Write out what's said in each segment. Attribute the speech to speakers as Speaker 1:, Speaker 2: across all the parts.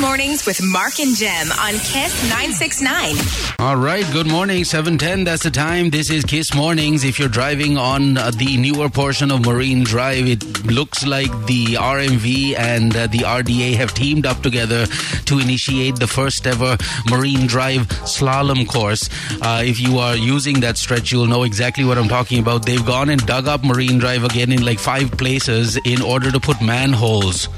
Speaker 1: Mornings with Mark and Jem on Kiss 969.
Speaker 2: All right, good morning, 710. That's the time. This is Kiss Mornings. If you're driving on uh, the newer portion of Marine Drive, it looks like the RMV and uh, the RDA have teamed up together to initiate the first ever Marine Drive slalom course. Uh, if you are using that stretch, you'll know exactly what I'm talking about. They've gone and dug up Marine Drive again in like five places in order to put manholes.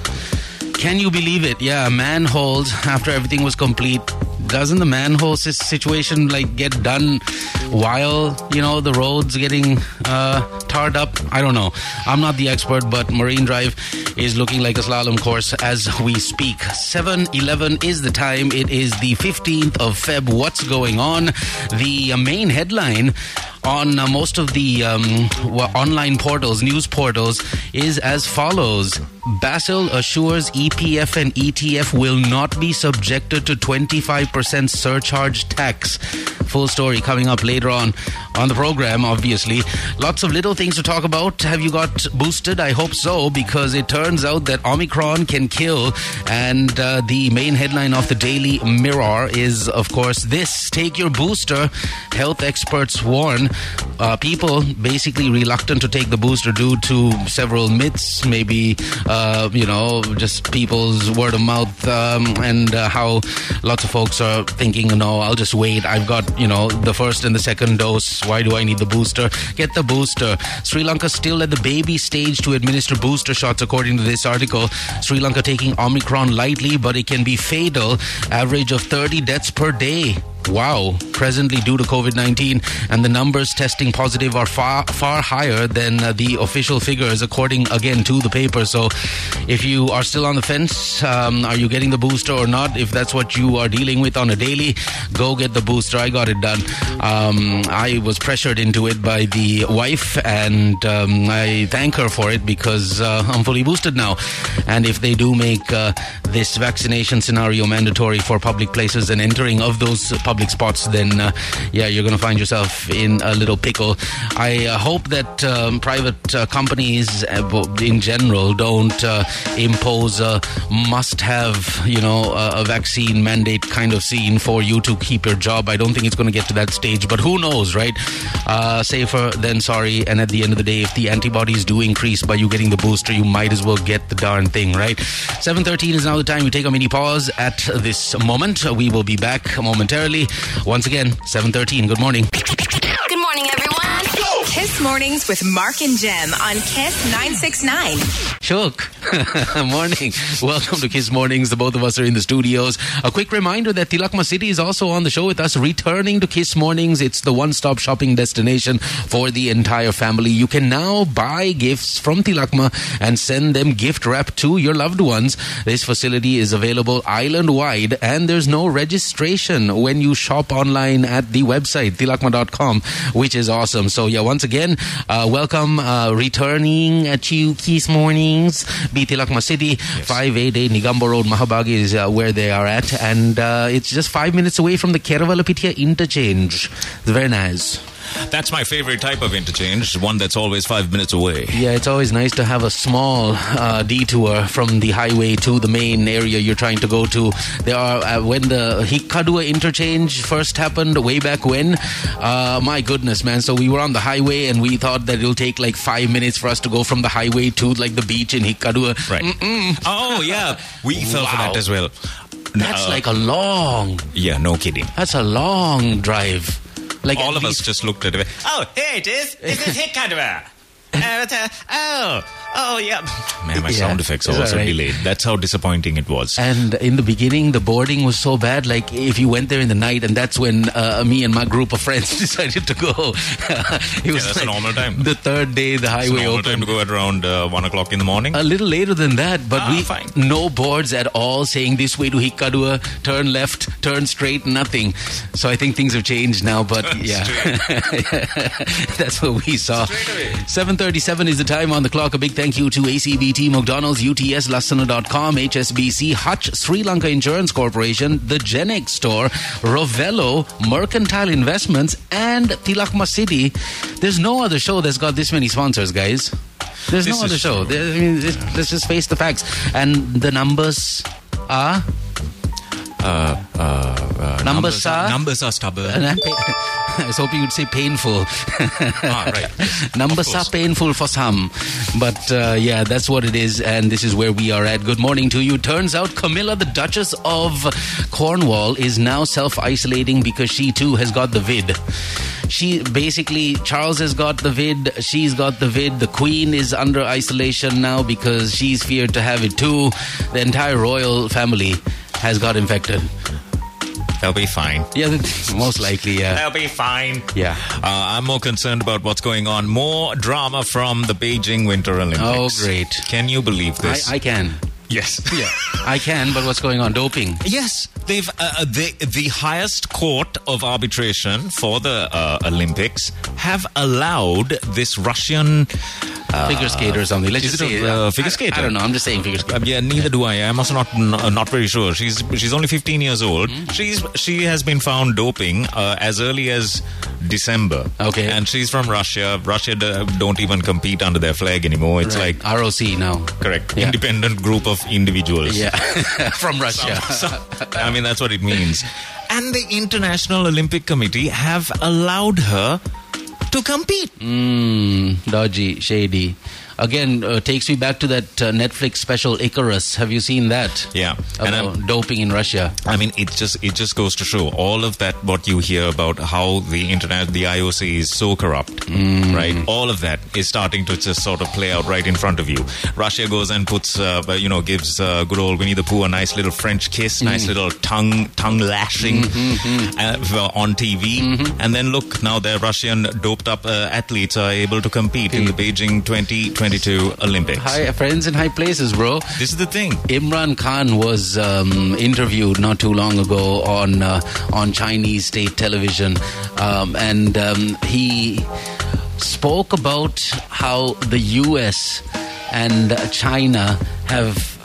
Speaker 2: Can you believe it? Yeah, manholes after everything was complete. Doesn't the manhole situation like get done while you know the roads getting uh, tarred up? I don't know. I'm not the expert, but Marine Drive is looking like a slalom course as we speak. 7:11 is the time. It is the 15th of Feb. What's going on? The uh, main headline on uh, most of the um, online portals, news portals, is as follows. Basil assures EPF and ETF will not be subjected to 25% surcharge tax. Full story coming up later on on the program, obviously. Lots of little things to talk about. Have you got boosted? I hope so, because it turns out that Omicron can kill. And uh, the main headline of the Daily Mirror is, of course, this take your booster. Health experts warn uh, people basically reluctant to take the booster due to several myths, maybe, uh, you know, just people's word of mouth, um, and uh, how lots of folks are thinking, no, I'll just wait. I've got, you know, the first and the second dose. Why do I need the booster? Get the booster. Sri Lanka still at the baby stage to administer booster shots, according to this article. Sri Lanka taking Omicron lightly, but it can be fatal. Average of 30 deaths per day. Wow. Presently, due to COVID 19, and the numbers testing positive are far, far higher than uh, the official figures, according again to the paper. So, if you are still on the fence, um, are you getting the booster or not? If that's what you are dealing with on a daily, go get the booster. I got it done. Um, I was pressured into it by the wife, and um, I thank her for it because uh, I'm fully boosted now. And if they do make uh, this vaccination scenario mandatory for public places and entering of those public spots, then uh, yeah, you're going to find yourself in a little pickle. I uh, hope that um, private uh, companies uh, in general don't uh, impose a must-have, you know, a, a vaccine mandate kind of scene for you to keep your job. I don't think it's going to get to that stage, but who knows, right? Uh, safer than sorry. And at the end of the day, if the antibodies do increase by you getting the booster, you might as well get the darn thing, right? 7.13 is now the time we take a mini pause at this moment. We will be back momentarily. Once again, 7.13. Good morning.
Speaker 1: Good morning, everyone. Kiss Mornings with Mark and Jem on Kiss 969.
Speaker 2: Shook. Morning. Welcome to Kiss Mornings. The both of us are in the studios. A quick reminder that Tilakma City is also on the show with us, returning to Kiss Mornings. It's the one stop shopping destination for the entire family. You can now buy gifts from Tilakma and send them gift wrap to your loved ones. This facility is available island wide and there's no registration when you shop online at the website tilakma.com, which is awesome. So, yeah, once again, uh, welcome uh, returning to Kiss Mornings, B Tilakma City, 588 Negombo Road, Mahabage is uh, where they are at, and uh, it's just five minutes away from the Kerawalapitiya interchange. It's very nice.
Speaker 3: That's my favorite type of interchange, one that's always five minutes away.
Speaker 2: Yeah, it's always nice to have a small uh, detour from the highway to the main area you're trying to go to. There are uh, when the Hikkaduwa interchange first happened way back when. Uh, my goodness, man! So we were on the highway and we thought that it'll take like five minutes for us to go from the highway to like the beach in Hikkaduwa.
Speaker 3: Right.
Speaker 2: Mm-mm.
Speaker 3: Oh, yeah. We fell for that as well.
Speaker 2: That's
Speaker 3: Uh,
Speaker 2: like a long.
Speaker 3: Yeah, no kidding.
Speaker 2: That's a long drive. Like
Speaker 3: All of us just looked at it. Oh, here it is. This is uh, oh, oh, yeah. Man, my
Speaker 2: Yeah,
Speaker 3: sound effects are also
Speaker 2: all right.
Speaker 3: delayed. That's how disappointing it was.
Speaker 2: And in the beginning, the boarding was so bad. Like if you went there in the night, and that's when uh, me and my group of friends decided to go. it was
Speaker 3: that's
Speaker 2: like
Speaker 3: a normal time.
Speaker 2: The third day, the
Speaker 3: It's a
Speaker 2: highway
Speaker 3: normal time
Speaker 2: opened.
Speaker 3: to go at around uh, 1 o'clock in the morning.
Speaker 2: A little later than that, but
Speaker 3: Ah,
Speaker 2: we
Speaker 3: fine.
Speaker 2: no boards at all saying this way to Hikkaduwa, turn left, turn straight, nothing. So I think things have changed now. But
Speaker 3: Turn
Speaker 2: yeah, that's what we saw. Seven thirty-seven is the time on the clock. A big thank you to ACBT, McDonald's, UTS, Lassana.com, HSBC, Hutch, Sri Lanka Insurance Corporation, the Genex Store, Revello, Mercantile Investments, and Tilakma City. There's no other show that's got this many sponsors, guys. There's
Speaker 3: This
Speaker 2: no other show. There- I mean, let's just face the facts. And the numbers are
Speaker 3: uh, uh, uh,
Speaker 2: Numbers are-
Speaker 3: numbers are stubborn.
Speaker 2: I was hoping you'd say painful.
Speaker 3: Ah, right.
Speaker 2: Numbers are painful for some. But uh, yeah, that's what it is. And this is where we are at. Good morning to you. Turns out Camilla, the Duchess of Cornwall, is now self isolating because she too has got the vid. She basically, Charles has got the vid, she's got the vid. The Queen is under isolation now because she's feared to have it too. The entire royal family has got infected.
Speaker 3: They'll be fine.
Speaker 2: Yeah, most likely, yeah.
Speaker 3: They'll be fine.
Speaker 2: Yeah.
Speaker 3: Uh, I'm more concerned about what's going on. More drama from the Beijing Winter Olympics.
Speaker 2: Oh, great.
Speaker 3: Can you believe this?
Speaker 2: I can.
Speaker 3: yes.
Speaker 2: Yeah. I can, but what's going on? Doping.
Speaker 3: Yes, they've uh, uh, the the highest court of arbitration for the uh, Olympics have allowed this Russian.
Speaker 2: Figure skater or something. Let's
Speaker 3: is
Speaker 2: just
Speaker 3: it
Speaker 2: say
Speaker 3: a, uh, figure skater?
Speaker 2: I, don't know. I'm just saying figure skater.
Speaker 3: Uh, yeah, neither do I. I'm also not n- uh, not very sure. She's she's only 15 years old.
Speaker 2: Hmm.
Speaker 3: She's she has been found doping uh, as early as December.
Speaker 2: Okay.
Speaker 3: and she's from Russia. Russia d- don't even compete under their flag anymore. It's
Speaker 2: Right.
Speaker 3: like
Speaker 2: ROC now.
Speaker 3: correct
Speaker 2: Yeah.
Speaker 3: independent group of individuals.
Speaker 2: Yeah, from Russia.
Speaker 3: So- I mean, that's what it means. And the International Olympic Committee have allowed her to compete.
Speaker 2: Mm, dodgy, shady. Again, uh, takes me back to that uh, Netflix special Icarus. Have you seen that?
Speaker 3: Yeah, and I'm-
Speaker 2: About doping in Russia.
Speaker 3: I mean, it just it just goes to show all of that what you hear about how the internet, the IOC is so corrupt, right? All of that is starting to just sort of play out right in front of you. Russia goes and puts, uh, you know, gives uh, good old Winnie the Pooh a nice little French kiss, nice little tongue tongue lashing uh, on TV, and then look now their Russian doped up uh, athletes are able to compete in the Beijing 2022 Olympics.
Speaker 2: High friends in high places, bro.
Speaker 3: This is the thing.
Speaker 2: Imran Khan was um, interviewed not too long ago on uh, on Chinese state television, um, and um, he spoke about how the U.S. and China have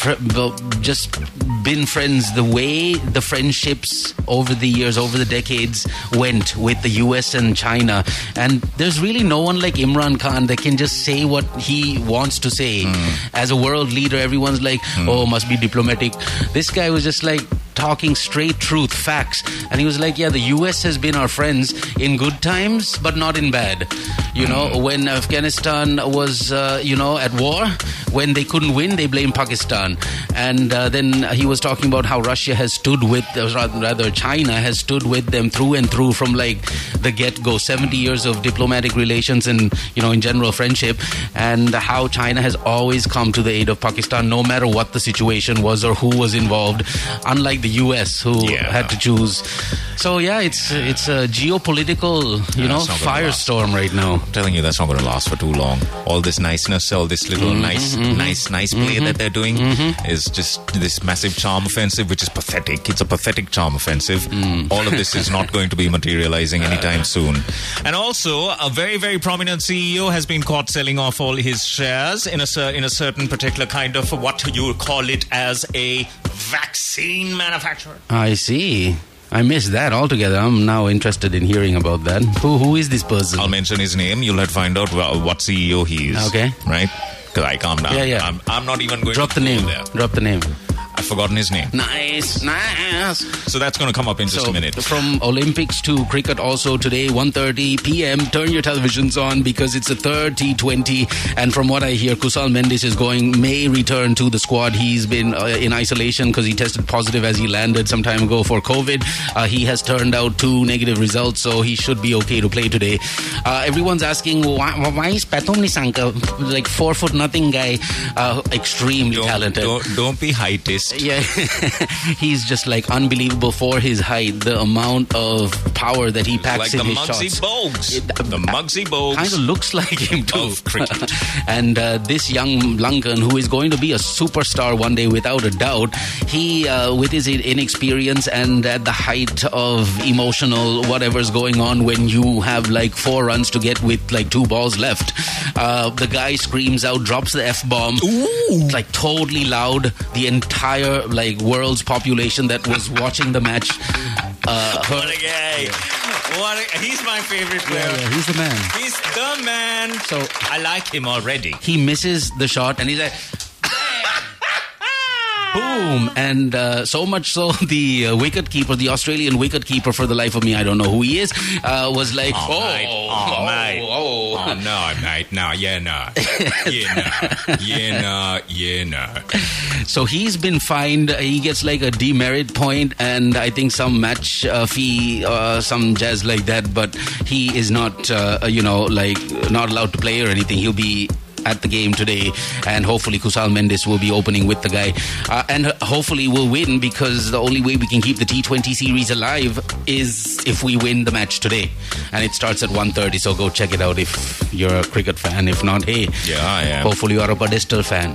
Speaker 2: fr- just been friends. The way the friendships over the years, over the decades, went with the U.S. and China, and there's really no one like Imran Khan that can just say what he wants to say. Hmm. As a world leader, everyone's like, hmm. "Oh, must be diplomatic." This guy was just like talking straight truth, facts, and he was like, "Yeah, the U.S. has been our friends in good times, but not in bad." You know, hmm. when Afghanistan was, uh, you know, at war, when they couldn't win, they blamed Pakistan, and uh, then he was talking about how Russia has stood with, uh, rather China has stood with them through and through from like the get-go, 70 years of diplomatic relations and you know in general friendship, and how China has always come to the aid of Pakistan, no matter what the situation was or who was involved, unlike the U.S. who
Speaker 3: Yeah.
Speaker 2: had to choose. So yeah, it's it's a geopolitical, you
Speaker 3: Yeah,
Speaker 2: know,
Speaker 3: it's not gonna last.
Speaker 2: firestorm right now.
Speaker 3: I'm telling you, that's not going to last for too long. All this niceness, all this little
Speaker 2: Mm-hmm,
Speaker 3: nice, nice, nice play that they're doing is just this massive charm offensive, which is pathetic. It's a pathetic charm offensive.
Speaker 2: Mm.
Speaker 3: All of this is not going to be materializing anytime soon. And also, a very, very prominent CEO has been caught selling off all his shares in a in a certain particular kind of what you call it as a vaccine manufacturer.
Speaker 2: I see. I missed that altogether. I'm now interested in hearing about that. Who who is this person?
Speaker 3: I'll mention his name. You'll have to find out what CEO he is.
Speaker 2: Okay.
Speaker 3: Right? Because I can't.
Speaker 2: Yeah, yeah.
Speaker 3: I'm, I'm not even going to
Speaker 2: Drop
Speaker 3: to
Speaker 2: the name.
Speaker 3: there.
Speaker 2: Drop the name.
Speaker 3: I've forgotten his name.
Speaker 2: Nice, nice.
Speaker 3: So that's going to come up in just
Speaker 2: so
Speaker 3: a minute.
Speaker 2: from Olympics to cricket also today 1:30 p.m. Turn your televisions on because it's a third T20 and from what I hear Kusal Mendis is going may return to the squad. He's been uh, in isolation because he tested positive as he landed some time ago for COVID. Uh, he has turned out two negative results so he should be okay to play today. Uh, everyone's asking why, why is Pathum Nissanka like 4 foot nothing guy uh, extremely
Speaker 3: Don't,
Speaker 2: talented.
Speaker 3: don't, don't be
Speaker 2: Yeah, he's just like unbelievable for his height. The amount of power that he packs
Speaker 3: Like
Speaker 2: in
Speaker 3: the
Speaker 2: his
Speaker 3: Muggsy
Speaker 2: shots.
Speaker 3: Bogues.
Speaker 2: It-
Speaker 3: the Muggsy Bogues.
Speaker 2: Kind of looks like him too. And uh, this young Lankan, who is going to be a superstar one day without a doubt, he, uh, with his inexperience and at the height of emotional whatever's going on when you have like four runs to get with like two balls left, uh, the guy screams out, drops the f bomb, like totally loud. The entire like world's population that was watching the match. Uh,
Speaker 3: What a guy. What a, he's my favorite player.
Speaker 2: yeah, yeah, he's the man.
Speaker 3: He's the man.
Speaker 2: So-
Speaker 3: I like him already.
Speaker 2: He misses the shot and he's like, Boom! And uh, so much so, the uh, wicket keeper, the Australian wicket keeper, for the life of me, I don't know who he is, uh, was like,
Speaker 3: Oh,
Speaker 2: "Oh,
Speaker 3: mate. Oh,
Speaker 2: oh,
Speaker 3: mate.
Speaker 2: oh."
Speaker 3: Oh, no, mate. No, yeah, no. Yeah, no. Yeah, no. Yeah, no.
Speaker 2: So he's been fined. He gets like a demerit point and I think some match uh, fee, uh, some jazz like that. But he is not, uh, you know, like not allowed to play or anything. He'll be at the game today, and hopefully Kusal Mendis will be opening with the guy, uh, and hopefully we'll win because the only way we can keep the T20 series alive is if we win the match today, and it starts at 1:30. So go check it out if you're a cricket fan. If not, hey,
Speaker 3: Yeah, I am.
Speaker 2: hopefully you are a pedestal fan.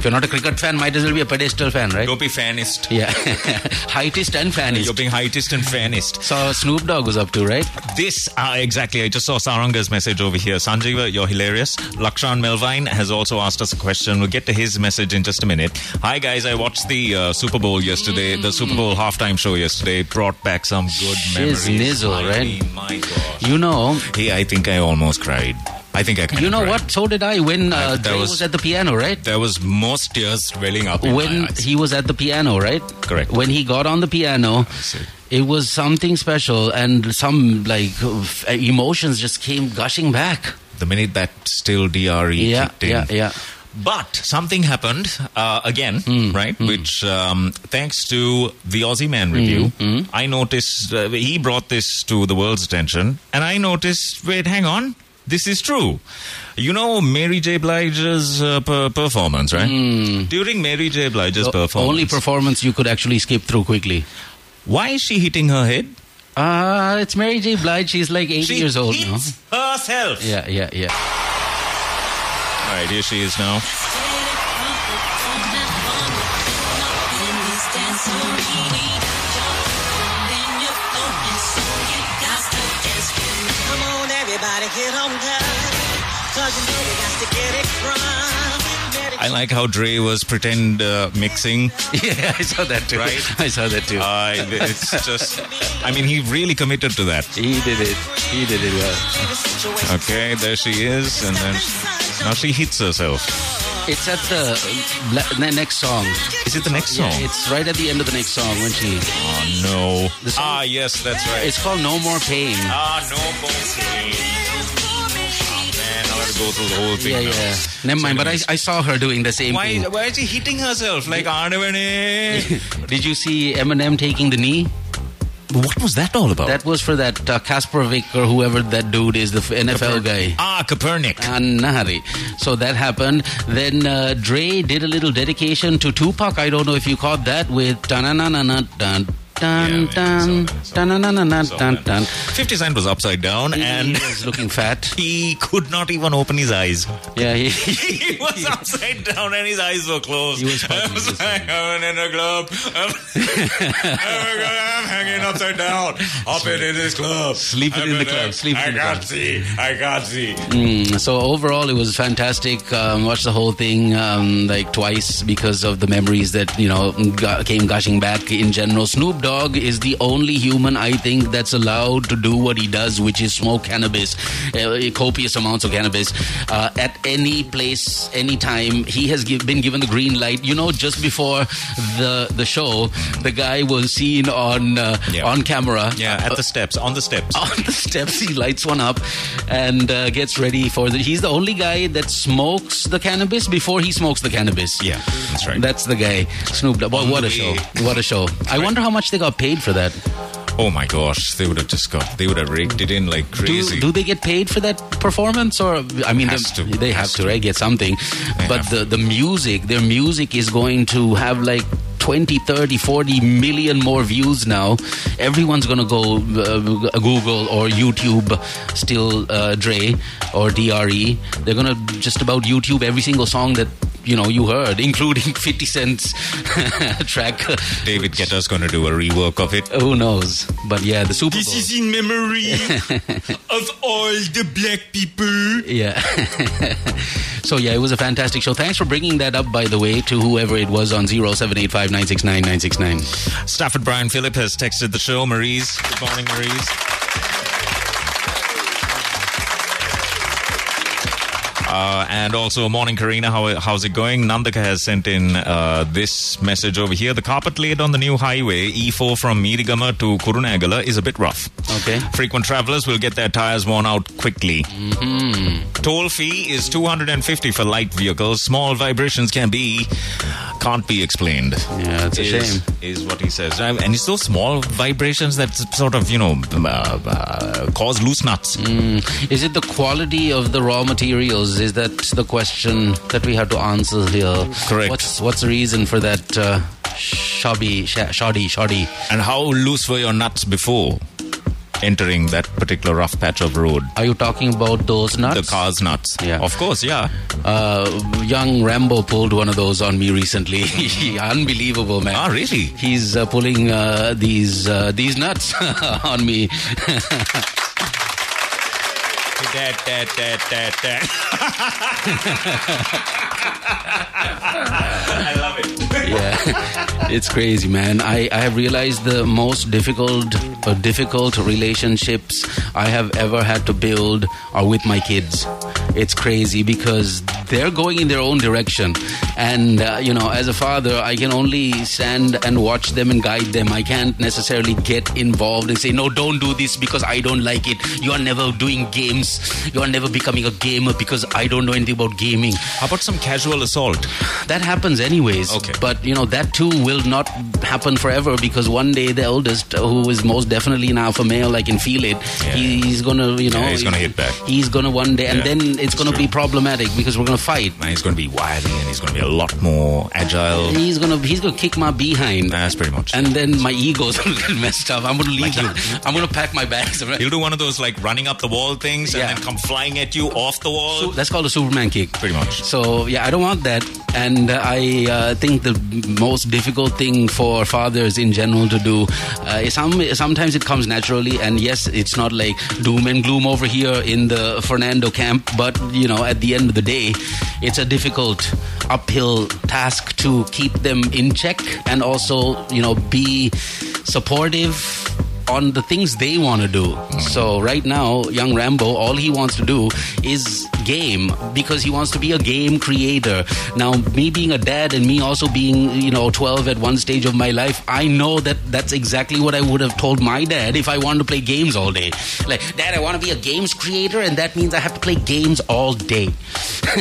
Speaker 2: If you're not a cricket fan, might as well be a pedestal fan, right?
Speaker 3: Don't be fanist.
Speaker 2: Yeah, heightist and fanist.
Speaker 3: You're being heightist and fanist.
Speaker 2: So Snoop Dogg was up to, right?
Speaker 3: This, uh, exactly. I just saw Saranga's message over here. Sanjeeva, you're hilarious. Lakshan Melvine has also asked us a question. We'll get to his message in just a minute. Hi, guys. I watched the uh, Super Bowl yesterday, the Super Bowl halftime show yesterday. Brought back some good
Speaker 2: Shiz
Speaker 3: memories.
Speaker 2: nizzle, right?
Speaker 3: my gosh.
Speaker 2: You know,
Speaker 3: Hey, I think I almost cried. I think I kind
Speaker 2: you know what? So did I when uh, Dre
Speaker 3: was-
Speaker 2: was, at the piano, right?
Speaker 3: There was most tears welling up in
Speaker 2: When he was at the piano, right?
Speaker 3: Correct.
Speaker 2: When he got on the piano, it was something special, and some like emotions just came gushing back.
Speaker 3: the minute that still DRE
Speaker 2: Yeah,
Speaker 3: kicked in.
Speaker 2: yeah, yeah.
Speaker 3: But something happened uh, again,
Speaker 2: Hmm,
Speaker 3: right? Which, um, thanks to the Aussie Man review,
Speaker 2: Hmm,
Speaker 3: I noticed uh, he brought this to the world's attention, and I noticed. Wait, hang on, this is true. You know Mary J. Blige's uh, per- performance, right? During Mary J. Blige's performance.
Speaker 2: Only performance you could actually skip through quickly.
Speaker 3: why is she hitting her head?
Speaker 2: Uh, it's Mary J. Blige. She's like 80
Speaker 3: She
Speaker 2: years old now.
Speaker 3: hits herself.
Speaker 2: Yeah, yeah, yeah.
Speaker 3: All right, here she is now. Like how Dre was pretend uh, mixing.
Speaker 2: Yeah, I saw that too.
Speaker 3: Right?
Speaker 2: I saw that too.
Speaker 3: Uh, it's just, I mean, he really committed to that.
Speaker 2: he did it. He did it well.
Speaker 3: Okay, there she is, and then now she hits herself.
Speaker 2: It's at the ne- next song.
Speaker 3: Is it the next
Speaker 2: Yeah,
Speaker 3: song?
Speaker 2: it's right at the end of the next song when she.
Speaker 3: oh no! Ah, yes, that's right.
Speaker 2: It's called No More Pain.
Speaker 3: ah, no more pain. Go through the whole thing.
Speaker 2: Yeah,
Speaker 3: now.
Speaker 2: yeah. Never mind. But I, I saw her doing the same
Speaker 3: Why,
Speaker 2: thing.
Speaker 3: why is she hitting herself like Arnavane?
Speaker 2: Did you see Eminem taking the knee?
Speaker 3: what was that all about?
Speaker 2: That was for that uh, Kasparovic or whoever that dude is, the f- NFL guy.
Speaker 3: ah, Kaepernick.
Speaker 2: Nahari. So that happened. Then uh, Dre did a little dedication to Tupac. I don't know if you caught that with dun dun dun dun dun dun dun
Speaker 3: I saw that, I saw
Speaker 2: dun dun dun dun dun.
Speaker 3: 50 Cent was upside down
Speaker 2: He
Speaker 3: and
Speaker 2: was looking fat.
Speaker 3: he could not even open his eyes.
Speaker 2: Yeah, he,
Speaker 3: he was upside down and his eyes were closed.
Speaker 2: He was
Speaker 3: I was like, I'm in a club. I'm, I'm hanging upside down. Up in this club.
Speaker 2: Sleeping in the club, sleeping in the club.
Speaker 3: I can't see. I can't see.
Speaker 2: Mm, so overall, it was fantastic. Um, watched the whole thing um, like twice because of the memories that you know came gushing back. In general, Snoop Dogg is the only human I think that's allowed to do what he does, which is smoke cannabis, uh, copious amounts of cannabis, uh, at any place, any time. He has give, been given the green light. You know, just before the the show, the guy was seen on uh,
Speaker 3: Yeah.
Speaker 2: on camera.
Speaker 3: Yeah, at the steps, on the steps.
Speaker 2: on the steps he lights one up and uh, gets ready for the he's the only guy that smokes the cannabis before he smokes the cannabis
Speaker 3: Yeah, that's right.
Speaker 2: that's the guy snoop Dogg. What, what a show what a show i wonder how much they got paid for that
Speaker 3: Oh my gosh, they would have just got, they would have raked it in like
Speaker 2: do,
Speaker 3: crazy.
Speaker 2: do they get paid for that performance or i mean they,
Speaker 3: to.
Speaker 2: they have to
Speaker 3: to.
Speaker 2: right get something
Speaker 3: They
Speaker 2: but the, the music their music is going to have like 20 30 40 million more views now everyone's going to go uh, google or youtube still uh, dre or dre they're going to just about youtube every single song that you know you heard including 50 cents track
Speaker 3: David Guetta's going to do a rework of it.
Speaker 2: who knows but yeah the super Bowl.
Speaker 3: is in memory of all the black people.
Speaker 2: Yeah. so yeah, it was a fantastic show. Thanks for bringing that up, by the way, to whoever it was on zero seven eight five nine six nine nine six nine.
Speaker 3: Stafford Brian Phillip has texted the show. Maurice, good morning, Maurice. Uh, and also, morning, Karina. How, how's it going? Nandaka has sent in uh, this message over here. The carpet laid on the new highway E4 from Mirigama to Kurunegala is a bit rough.
Speaker 2: Okay.
Speaker 3: Frequent travelers will get their tires worn out quickly. Toll fee is 250 for light vehicles. Small vibrations can be can't be explained.
Speaker 2: Yeah, it's a
Speaker 3: is,
Speaker 2: shame.
Speaker 3: Is what he says, and it's those small vibrations that sort of you know uh, uh, cause loose nuts.
Speaker 2: Is it the quality of the raw materials? Is that the question that we have to answer here?
Speaker 3: Correct.
Speaker 2: What's what's the reason for that uh, shoddy, sh- shoddy, shoddy?
Speaker 3: And how loose were your nuts before entering that particular rough patch of road?
Speaker 2: Are you talking about those nuts?
Speaker 3: The car's nuts.
Speaker 2: Yeah.
Speaker 3: Of course, yeah.
Speaker 2: Uh, young Rambo pulled one of those on me recently. Unbelievable, man.
Speaker 3: Ah, really?
Speaker 2: He's uh, pulling uh, these uh, these nuts on me.
Speaker 3: Dad, dad, dad, dad, dad. I love it.
Speaker 2: Yeah, it's crazy, man. I, I have realized the most difficult uh, difficult relationships I have ever had to build are with my kids. It's crazy because they're going in their own direction, and uh, you know, as a father, I can only stand and watch them and guide them. I can't necessarily get involved and say, "No, don't do this because I don't like it." You are never doing games. You are never becoming a gamer because I don't know anything about gaming
Speaker 3: How about some casual assault?
Speaker 2: that happens anyways
Speaker 3: Okay.
Speaker 2: but you know that too will not happen forever because one day the eldest uh, who is most definitely an alpha male i can feel it
Speaker 3: Yeah.
Speaker 2: he's gonna you know
Speaker 3: Yeah, he's gonna hit back.
Speaker 2: he's gonna one day and
Speaker 3: Yeah,
Speaker 2: then it's gonna be problematic because we're gonna fight
Speaker 3: Man, he's to be wily and he's to be a lot more agile.
Speaker 2: he's gonna he's gonna kick my behind
Speaker 3: That's pretty much.
Speaker 2: and then my ego's gonna get messed up i'm gonna leave
Speaker 3: Like you-
Speaker 2: i'm gonna pack my bags
Speaker 3: He'll do one of those like running up the wall things and then come flying at you off the wall.
Speaker 2: So that's called a Superman kick.
Speaker 3: Pretty much.
Speaker 2: So yeah, I don't want that, and uh, I uh, think the most difficult thing for fathers in general to do. Uh, some sometimes it comes naturally, and yes, it's not like doom and gloom over here in the Fernando camp, but you know, at the end of the day, it's a difficult uphill task to keep them in check and also you know be supportive on the things they want to do. So right now, young Rambo, all he wants to do is game because he wants to be a game creator. Now, me being a dad and me also being, you know, 12 at one stage of my life, I know that that's exactly what I would have told my dad if I wanted to play games all day. Like, dad, I want to be a games creator and that means I have to play games all day.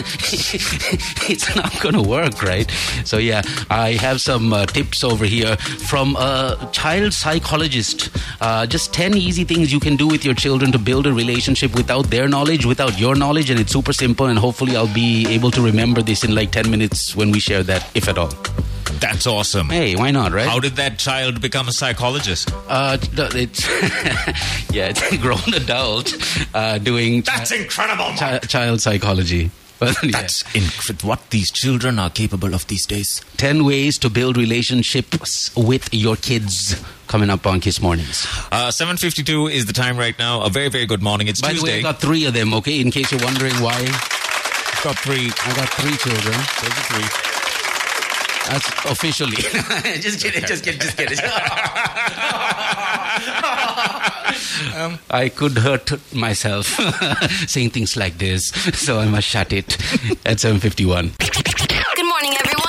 Speaker 2: it's not going to work, right? So yeah, I have some uh, tips over here from a child psychologist. Uh, just 10 easy things you can do with your children to build a relationship without their knowledge, without your knowledge, and it's super simple. And hopefully, I'll be able to remember this in like 10 minutes when we share that, if at all.
Speaker 3: That's awesome.
Speaker 2: Hey, why not, right?
Speaker 3: How did that child become a psychologist?
Speaker 2: uh, it's yeah, it's a grown adult uh, doing chi-
Speaker 3: That's incredible.
Speaker 2: chi- child psychology.
Speaker 3: That's inc- what these children are capable of these days.
Speaker 2: 10 ways to build relationships with your kids coming up on Kiss Mornings.
Speaker 3: Uh, 7.52 is the time right now. A very, very good morning. It's
Speaker 2: By the way,
Speaker 3: Tuesday.
Speaker 2: I got three of them, okay? In case you're wondering why.
Speaker 3: I've got three.
Speaker 2: I got three children.
Speaker 3: Those are three.
Speaker 2: That's officially. just kidding, just kidding, just kidding. Um, I could hurt myself saying things like this, so I must shut it at 7.51.
Speaker 1: Good morning, everyone.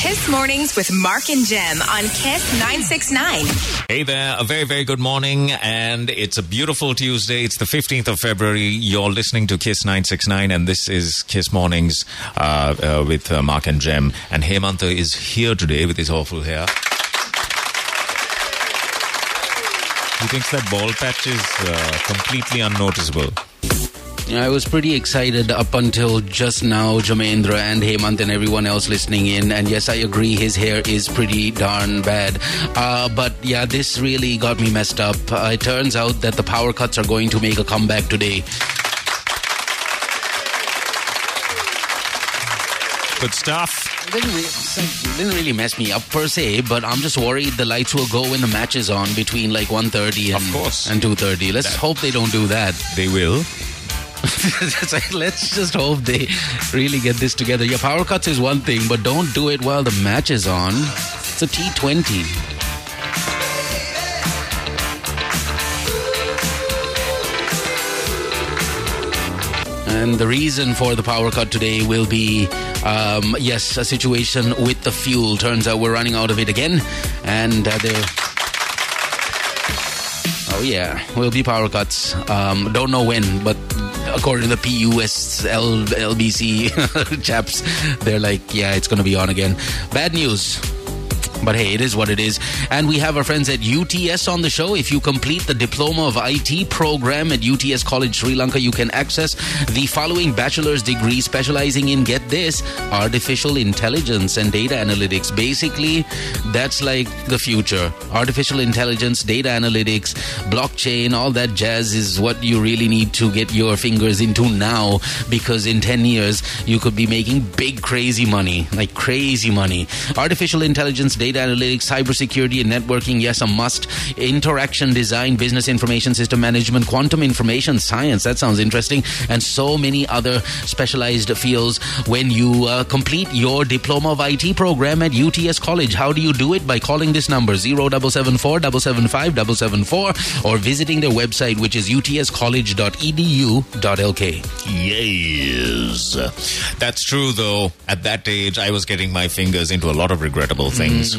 Speaker 1: Kiss Mornings with Mark and Jem on Kiss 969.
Speaker 3: Hey there, a very, very good morning, and it's a beautiful Tuesday. It's the 15th of February. You're listening to Kiss 969, and this is Kiss Mornings uh, uh, with uh, Mark and Jem. And Hemantha is here today with his awful hair. He thinks that ball patch is uh, completely unnoticeable.
Speaker 2: I was pretty excited up until just now, Jamendra and Hemant and everyone else listening in. And yes, I agree, his hair is pretty darn bad. Uh, but yeah, this really got me messed up. Uh, it turns out that the power cuts are going to make a comeback today.
Speaker 3: Good stuff.
Speaker 2: It didn't, re- didn't really mess me up per se, but I'm just worried the lights will go when the match is on between like 1.30 and,
Speaker 3: Of course.
Speaker 2: and 2.30. Let's hope they don't do that.
Speaker 3: They will.
Speaker 2: Like, let's just hope they really get this together. Yeah, power cuts is one thing, but don't do it while the match is on. It's a T20. And the reason for the power cut today will be, um, yes, a situation with the fuel. Turns out we're running out of it again, and uh, there. Oh yeah, will be power cuts. Um, don't know when, but according to the PUS LBC chaps, they're like, yeah, it's going to be on again. Bad news. But hey, it is what it is. And we have our friends at UTS on the show. If you complete the Diploma of IT program at UTS College Sri Lanka, you can access the following bachelor's degree specializing in, get this, artificial intelligence and data analytics. Basically, that's like the future. Artificial intelligence, data analytics, blockchain, all that jazz is what you really need to get your fingers into now because in 10 years, you could be making big, crazy money. Like crazy money. Artificial intelligence, data analytics, cybersecurity, and networking, yes, a must. Interaction design, business information system management, quantum information science, that sounds interesting, and so many other specialized fields when you uh, complete your Diploma of IT program at UTS College. How do you do it? By calling this number 0774 775 774 or visiting their website, which is utscollege.edu.lk.
Speaker 3: Yes. That's true, though. At that age, I was getting my fingers into a lot of regrettable things.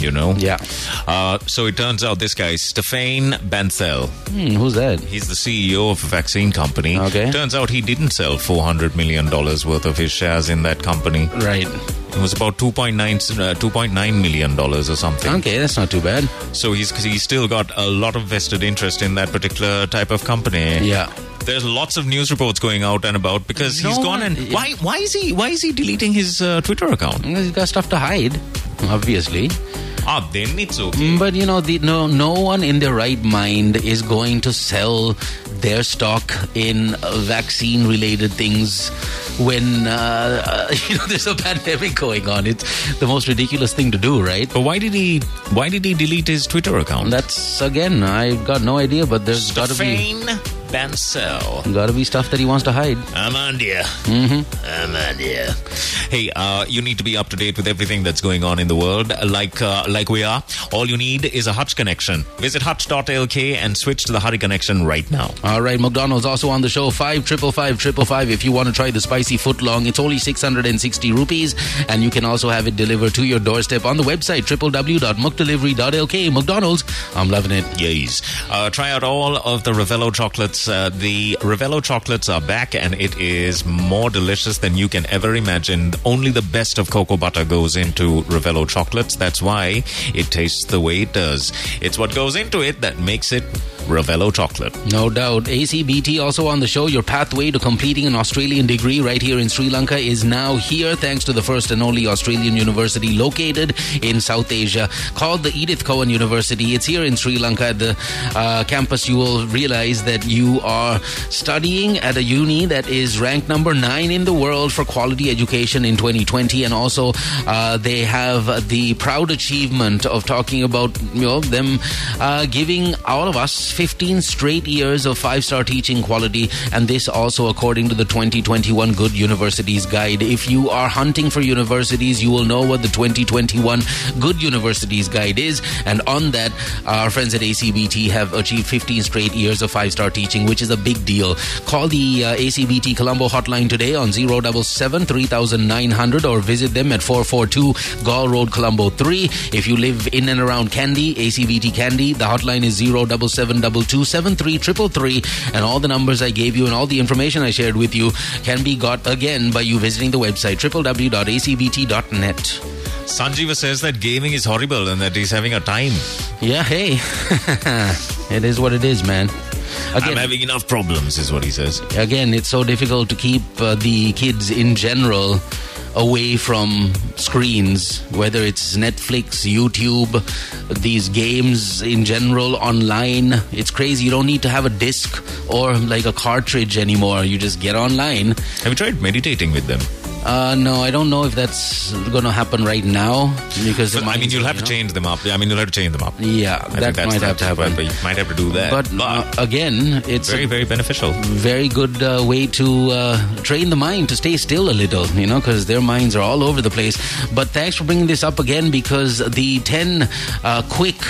Speaker 3: You know?
Speaker 2: Yeah.
Speaker 3: Uh, so it turns out this guy, Stefan Bancel,
Speaker 2: Hmm, who's that?
Speaker 3: he's the CEO of a vaccine company.
Speaker 2: Okay.
Speaker 3: Turns out he didn't sell $400 million worth of his shares in that company.
Speaker 2: Right.
Speaker 3: It was about 2.9, uh, $2.9 million or something.
Speaker 2: Okay, that's not too bad.
Speaker 3: So he's, he's still got a lot of vested interest in that particular type of company.
Speaker 2: Yeah.
Speaker 3: There's lots of news reports going out and about because he's gone
Speaker 2: one-
Speaker 3: and why why is he why is he deleting his uh, Twitter account?
Speaker 2: He's got stuff to hide, obviously.
Speaker 3: Ah, then it's okay.
Speaker 2: But you know, the, no, no one in their right mind is going to sell their stock in uh, vaccine-related things when uh, you know there's a pandemic going on. It's the most ridiculous thing to do, right?
Speaker 3: But why did he why did he delete his Twitter account?
Speaker 2: That's again, I've got no idea, but there's got to be
Speaker 3: Stefan Bancel.
Speaker 2: got to be stuff that he wants to hide.
Speaker 3: Amandia. Mm-hmm. Amandia. Hey, uh, you need to be up to date with everything that's going on in the world, like uh, like we are. All you need is a Hutch connection. Visit hutch.lk and switch to the Hurry connection right now.
Speaker 2: All right, McDonald's also on the show. Five triple five triple five. If you want to try the spicy foot long, it's only six hundred and sixty rupees, and you can also have it delivered to your doorstep on the website www.mcdelivery.lk. McDonald's, I'm loving it.
Speaker 3: Yes. Uh, try out all of the Revello chocolates. Uh, the Revello chocolates are back and it is more delicious than you can ever imagine. Only the best of cocoa butter goes into Revello chocolates. That's why it tastes the way it does. It's what goes into it that makes it Revello chocolate.
Speaker 2: No doubt. ACBT also on the show. Your pathway to completing an Australian degree right here in Sri Lanka is now here thanks to the first and only Australian university located in South Asia called the Edith Cowan University. It's here in Sri Lanka at the uh, campus. You will realize that you are studying at a uni that is ranked number nine in the world for quality education in 2020. And also, uh, they have the proud achievement of talking about you know them uh, giving all of us 15 straight years of five star teaching quality, and this also according to the 2021 Good Universities Guide. If you are hunting for universities, you will know what the 2021 Good Universities Guide is, and on that, our friends at ACBT have achieved 15 straight years of five star teaching, which is a big deal. Call the uh, ACBT Colombo hotline today on 077 3900 or visit them at 442 Galle Road, Colombo 3. If you live in and around Kandy, ACBT Kandy, the hotline is 077 223 and all the numbers I gave you and all the information I shared with you can be got again by you visiting the website www.acbt.net.
Speaker 3: Sanjeeva says that gaming is horrible and that he's having a time.
Speaker 2: Yeah, hey, it is what it is, man.
Speaker 3: I'm having enough problems, is what he says.
Speaker 2: again, it's so difficult to keep uh, the kids in general away from screens, whether it's Netflix, YouTube, these games in general, online. It's crazy. You don't need to have a disc or like a cartridge anymore. You just get online.
Speaker 3: Have you tried meditating with them?
Speaker 2: Uh, no, I don't know if that's going to happen right now because
Speaker 3: But, I mean, you'll have
Speaker 2: you
Speaker 3: to
Speaker 2: know?
Speaker 3: change them up. I mean, you'll have to change them up.
Speaker 2: Yeah,
Speaker 3: I think
Speaker 2: that might have to happen.
Speaker 3: But you might have to do that.
Speaker 2: But uh, again, it's
Speaker 3: very, very beneficial.
Speaker 2: very good uh, way to uh, train the mind to stay still a little, you know, because their minds are all over the place. But thanks for bringing this up again because the 10 uh, quick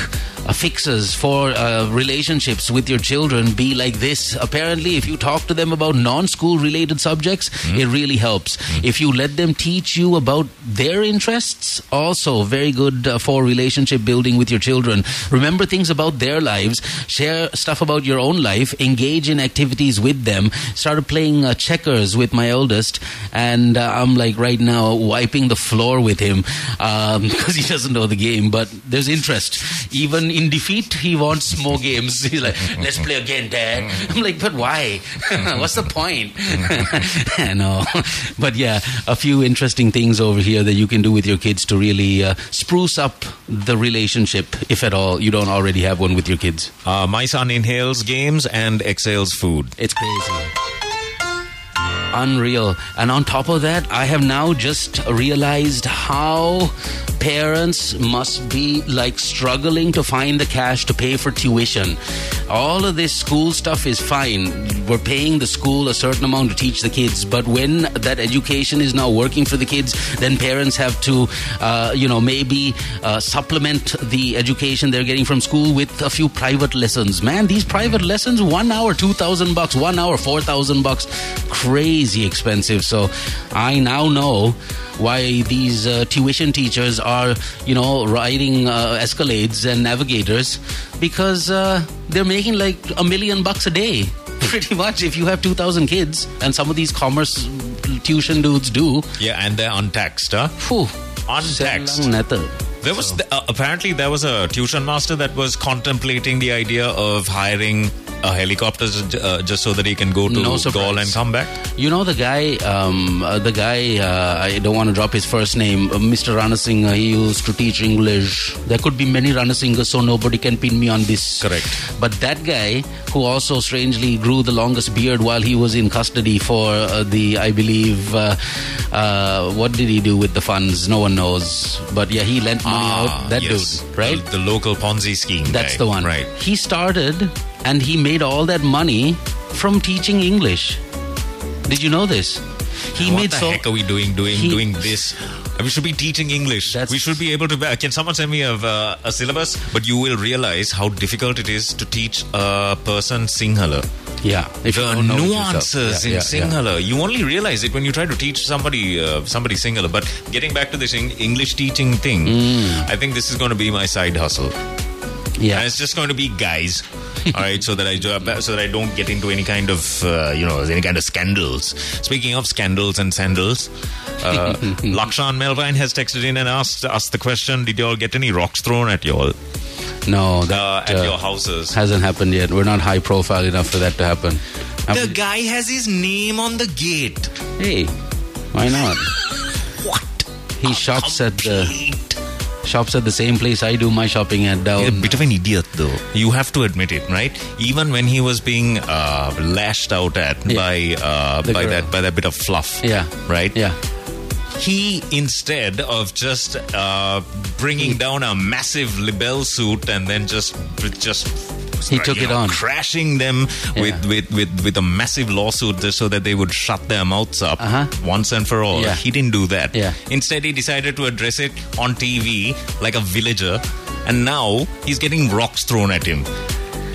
Speaker 2: uh, fixes for uh, relationships with your children be like this. Apparently, if you talk to them about non-school related subjects, it really helps. If you let them teach you about their interests, also very good uh, for relationship building with your children. Remember things about their lives, share stuff about your own life, engage in activities with them. Started playing uh, checkers with my eldest, and uh, I'm like right now wiping the floor with him because he doesn't know the game, but there's interest. Even in defeat, he wants more games. He's like, let's play again, Dad. I'm like, but why? What's the point? Know. But yeah, a few interesting things over here that you can do with your kids to really uh, spruce up the relationship, if at all you don't already have one with your kids.
Speaker 3: Uh, my son inhales games and exhales food.
Speaker 2: It's crazy. Unreal. And on top of that, I have now just realized how parents must be like struggling to find the cash to pay for tuition. All of this school stuff is fine. We're paying the school a certain amount to teach the kids, but when that education is now working for the kids, then parents have to, uh, you know, maybe uh, supplement the education they're getting from school with a few private lessons. Man, these private lessons, one hour, two thousand bucks, one hour, four thousand bucks, crazy expensive. So I now know why these uh, tuition teachers are, you know, riding uh, Escalades and Navigators because uh, they're making like a million bucks a day. Pretty much, if you have 2,000 kids, and some of these commerce tuition dudes do,
Speaker 3: Yeah, and they're untaxed, huh?
Speaker 2: phew,
Speaker 3: Untaxed. There was uh, apparently there was a tuition master that was contemplating the idea of hiring a helicopter uh, just so that he can go to
Speaker 2: No.
Speaker 3: Galle and come back.
Speaker 2: You know the guy, um, uh, the guy. Uh, I don't want to drop his first name, uh, Mr. Rana Singh. He used to teach English. There could be many Rana Singhs, so nobody can pin me on this.
Speaker 3: Correct.
Speaker 2: But that guy, who also strangely grew the longest beard while he was in custody for uh, the, I believe, uh, uh, what did he do with the funds? No one knows. But yeah, he lent money out. That
Speaker 3: Ah, yes.
Speaker 2: dude, right?
Speaker 3: The, the local Ponzi scheme.
Speaker 2: That's
Speaker 3: guy.
Speaker 2: the one.
Speaker 3: Right.
Speaker 2: He started and he made all that money from teaching English. Did you know this? He
Speaker 3: what
Speaker 2: made
Speaker 3: the
Speaker 2: so
Speaker 3: heck are we doing? Doing
Speaker 2: he-
Speaker 3: doing this? We should be teaching English. We should be able to. Can someone send me a, uh, a syllabus? But you will realize how difficult it is to teach a person Sinhala.
Speaker 2: Yeah. If you
Speaker 3: the nuances
Speaker 2: yourself. Yeah,
Speaker 3: in
Speaker 2: yeah.
Speaker 3: You only realize it when you try to teach somebody uh, somebody Sinhala. But getting back to this English teaching thing, I think this is going to be my side hustle.
Speaker 2: Yeah.
Speaker 3: And it's just going to be guys. all right, so that I so that I don't get into any kind of uh, you know any kind of scandals. Speaking of scandals and sandals, uh, Lakshan Melvine has texted in and asked asked the question: Did you all get any rocks thrown at you all
Speaker 2: no,
Speaker 3: uh, at
Speaker 2: uh,
Speaker 3: your houses?
Speaker 2: hasn't happened yet. We're not high profile enough for that to happen.
Speaker 3: The guy has his name on the gate.
Speaker 2: hey, why not?
Speaker 3: What?
Speaker 2: He shops at the shops at the same place I do my shopping at down.
Speaker 3: He's a bit of an idiot, though. You have to admit it, right? Even when he was being uh, lashed out at
Speaker 2: Yeah.
Speaker 3: by uh, by
Speaker 2: girl.
Speaker 3: that by that bit of fluff,
Speaker 2: yeah.
Speaker 3: right?
Speaker 2: Yeah.
Speaker 3: He instead of just uh, bringing down a massive libel suit and then just just
Speaker 2: He took it
Speaker 3: know,
Speaker 2: on.
Speaker 3: crashing them
Speaker 2: Yeah.
Speaker 3: with, with, with, with a massive lawsuit so that they would shut their mouths up
Speaker 2: Uh-huh.
Speaker 3: once and for all.
Speaker 2: Yeah.
Speaker 3: He didn't do that.
Speaker 2: Yeah.
Speaker 3: Instead, he decided to address it on TV like a villager, and now he's getting rocks thrown at him.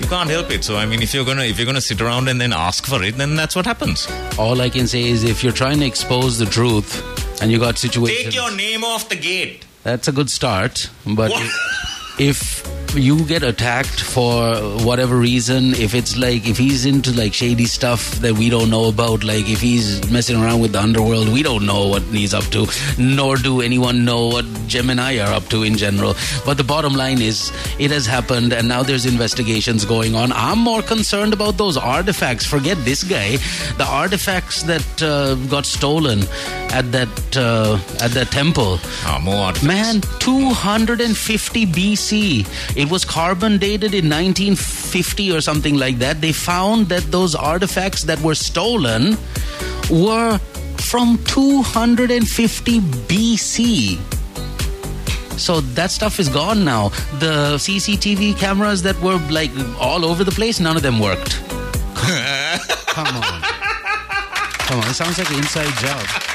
Speaker 3: You can't help it. So I mean, if you're gonna if you're gonna sit around and then ask for it, then that's what happens.
Speaker 2: All I can say is if you're trying to expose the truth and you got situations
Speaker 3: Take your name off the gate.
Speaker 2: That's a good start, but if you get attacked for whatever reason, if it's like if he's into like shady stuff that we don't know about, like if he's messing around with the underworld, we don't know what he's up to, nor do anyone know what Gemini are up to in general. But the bottom line is, it has happened, and now there's investigations going on. I'm more concerned about those artifacts. Forget this guy. The artifacts that uh, got stolen at that uh, at that temple.
Speaker 3: Ah, more artifacts.
Speaker 2: Man, 250 BC. It was carbon dated in 1950 or something like that. They found that those artifacts that were stolen were from 250 BC. So that stuff is gone now. The CCTV cameras that were like all over the place, none of them worked. Come on. Come on, it sounds like an inside job.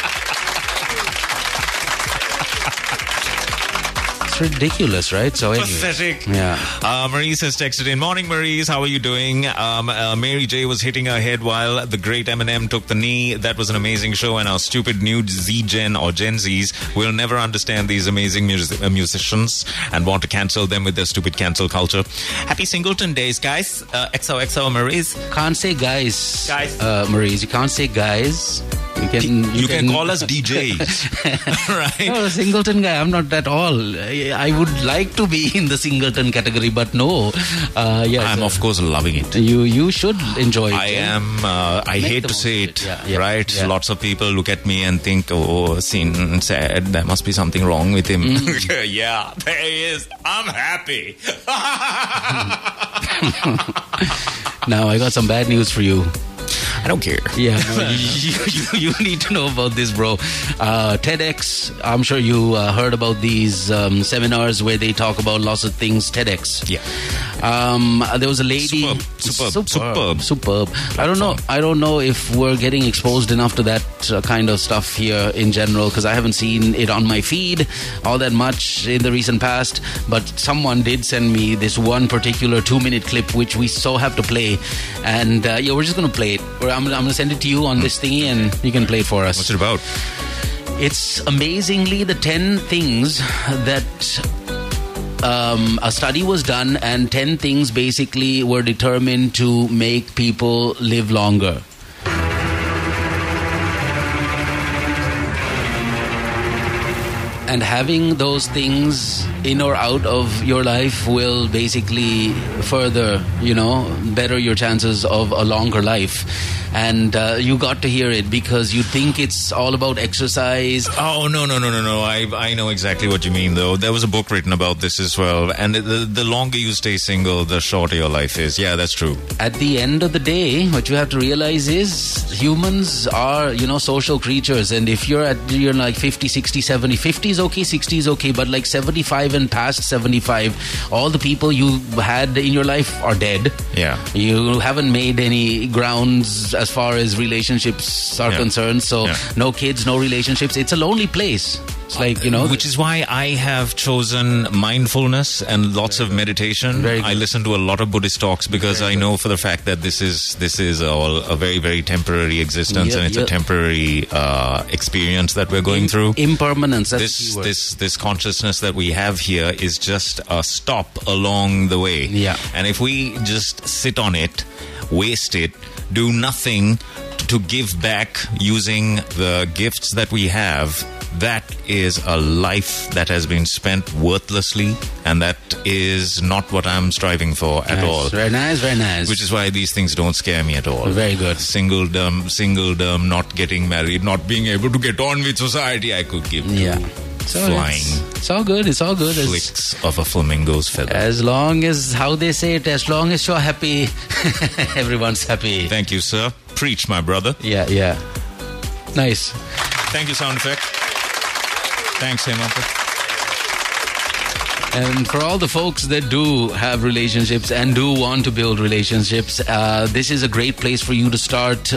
Speaker 2: It's ridiculous, right? So anyway,
Speaker 3: Pathetic.
Speaker 2: Yeah.
Speaker 3: Uh, Maurice has texted in. Morning, Maurice. How are you doing? Um, uh, Mary J was hitting her head while the great Eminem took the knee. That was an amazing show, and our stupid new Z Gen or Gen Zs will never understand these amazing music- uh, musicians and want to cancel them with their stupid cancel culture. Happy Singleton Days, guys. Uh, XOXO Maurice.
Speaker 2: Can't say guys,
Speaker 3: Guys.
Speaker 2: uh, Maurice. You can't say guys. You can.
Speaker 3: You, can, call us DJs, right?
Speaker 2: No, singleton guy. I'm not at all. I, would like to be in the singleton category, but no. Uh, yeah,
Speaker 3: I'm of course loving it.
Speaker 2: You you should enjoy it.
Speaker 3: I
Speaker 2: yeah?
Speaker 3: am. Uh, I
Speaker 2: Make
Speaker 3: hate to say it.
Speaker 2: Yeah, yeah,
Speaker 3: right? Lots of people look at me and think, "Oh, seen sad. There must be something wrong with him."
Speaker 2: Mm.
Speaker 3: yeah, there he is. I'm happy.
Speaker 2: Now I got some bad news for you.
Speaker 3: I don't care.
Speaker 2: Yeah, no, you, you, you need to know about this, bro. Uh, TEDx. I'm sure you uh, heard about these um, seminars where they talk about lots of things. TEDx.
Speaker 3: Yeah.
Speaker 2: Um, there was a lady.
Speaker 3: Superb, superb,
Speaker 2: superb,
Speaker 3: superb.
Speaker 2: I don't know. I don't know if we're getting exposed enough to that uh, kind of stuff here in general because I haven't seen it on my feed all that much in the recent past. But someone did send me this one particular two-minute clip which we so have to play, and uh, yeah, we're just gonna play it. I'm, I'm gonna send it to you on this thingy, and you can play it for us.
Speaker 3: What's it about?
Speaker 2: It's amazingly the 10 things that um, a study was done, and 10 things basically were determined to make people live longer. and having those things in or out of your life will basically further you know better your chances of a longer life. And uh, you got to hear it because you think it's all about exercise.
Speaker 3: Oh no no no no no. I, I know exactly what you mean though. There was a book written about this as well. And the, the longer you stay single the shorter your life is. Yeah that's true.
Speaker 2: At the end of the day what you have to realize is humans are you know social creatures. And if you're at you're like 50 60 70 Okay, okay is okay but like 75 and past 75 all the people you had in your life are dead
Speaker 3: yeah
Speaker 2: you haven't made any grounds as far as relationships are
Speaker 3: yeah.
Speaker 2: concerned so
Speaker 3: yeah.
Speaker 2: no kids no relationships it's a lonely place it's like, you know,
Speaker 3: Which is why I have chosen mindfulness and lots of meditation. I listen to a lot of Buddhist talks because I know for the fact that this is this is all a very very temporary existence
Speaker 2: Yeah,
Speaker 3: and it's
Speaker 2: yeah.
Speaker 3: a temporary uh, experience that we're going through.
Speaker 2: impermanence.
Speaker 3: This this this consciousness that we have here is just a stop along the way.
Speaker 2: Yeah.
Speaker 3: And if we just sit on it, waste it, do nothing to give back using the gifts that we have, that is a life that has been spent worthlessly, and that is not what I'm striving for at
Speaker 2: Nice.
Speaker 3: all.
Speaker 2: Very nice, very nice.
Speaker 3: Which is why these things don't scare me at all.
Speaker 2: Very good.
Speaker 3: Singledom, singledom, not getting married, not being able to get on with society, I could give two
Speaker 2: Yeah. So
Speaker 3: flying
Speaker 2: It's, it's all good. It's all good. It's-
Speaker 3: flicks of a flamingo's feather.
Speaker 2: as long as how they say it, as long as you're happy, everyone's happy.
Speaker 3: Thank you, sir. Preach, my brother.
Speaker 2: Yeah, yeah. Nice.
Speaker 3: Thank you, sound effect. Thanks, Hemant.
Speaker 2: And for all the folks that do have relationships and do want to build relationships, uh, this is a great place for you to start.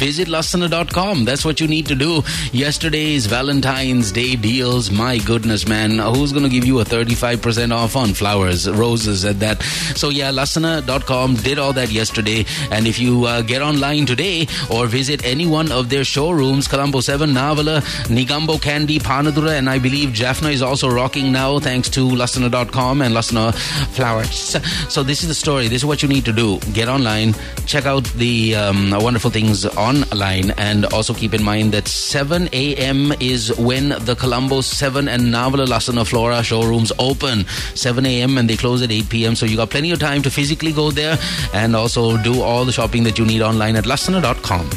Speaker 2: Visit lassana.com. That's what you need to do. Yesterday's Valentine's Day deals. My goodness, man. Who's going to give you a 35% off on flowers, roses, at that? So, yeah, lassana.com did all that yesterday. And if you uh, get online today or visit any one of their showrooms, Colombo 7, Nawala, Negombo Kandy, Panadura, and I believe Jaffna is also rocking now thanks to lassana.com and Lassana Flowers. So this is the story. This is what you need to do. Get online, check out the um, wonderful things online, and also keep in mind that 7 a.m. is when the Colombo 7 and Nawala Lassana Flora showrooms open. 7 a.m. and they close at 8 p.m. So you got plenty of time to physically go there and also do all the shopping that you need online at lassana.com.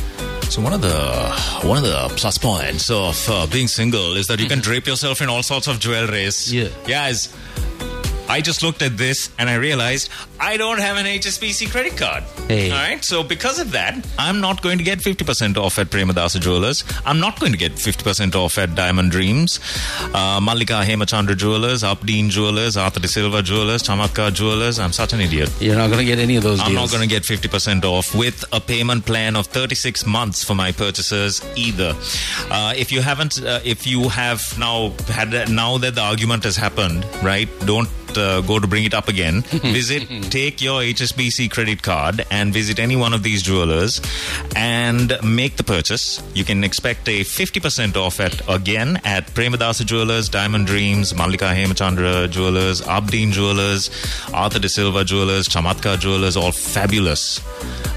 Speaker 3: So one of the one of the plus points of uh, being single is that you can drape yourself in all sorts of jewelries.
Speaker 2: Yeah.
Speaker 3: Guys, I just looked at this and I realized I don't have an HSBC credit card.
Speaker 2: Hey.
Speaker 3: All right. So because of that, I'm not going to get 50% off at Premadasa Jewelers. I'm not going to get 50% off at Diamond Dreams, uh, Mallika Hemachandra Jewelers, Abdeen Jewelers, Arthur De Silva Jewelers, Chamatka Jewelers. I'm such an idiot.
Speaker 2: You're not going to get any of those
Speaker 3: I'm
Speaker 2: deals.
Speaker 3: not going to get 50% off with a payment plan of 36 months for my purchases either. Uh, if you haven't, uh, if you have now had, now that the argument has happened, right, don't uh, go to bring it up again. visit, take your HSBC credit card and visit any one of these jewelers and make the purchase. You can expect a 50% off at, again, at Premadasa Jewelers, Diamond Dreams, Mallika Hemachandra Jewelers, Abdeen Jewelers, Arthur De Silva Jewelers, Chamatka Jewelers, all fabulous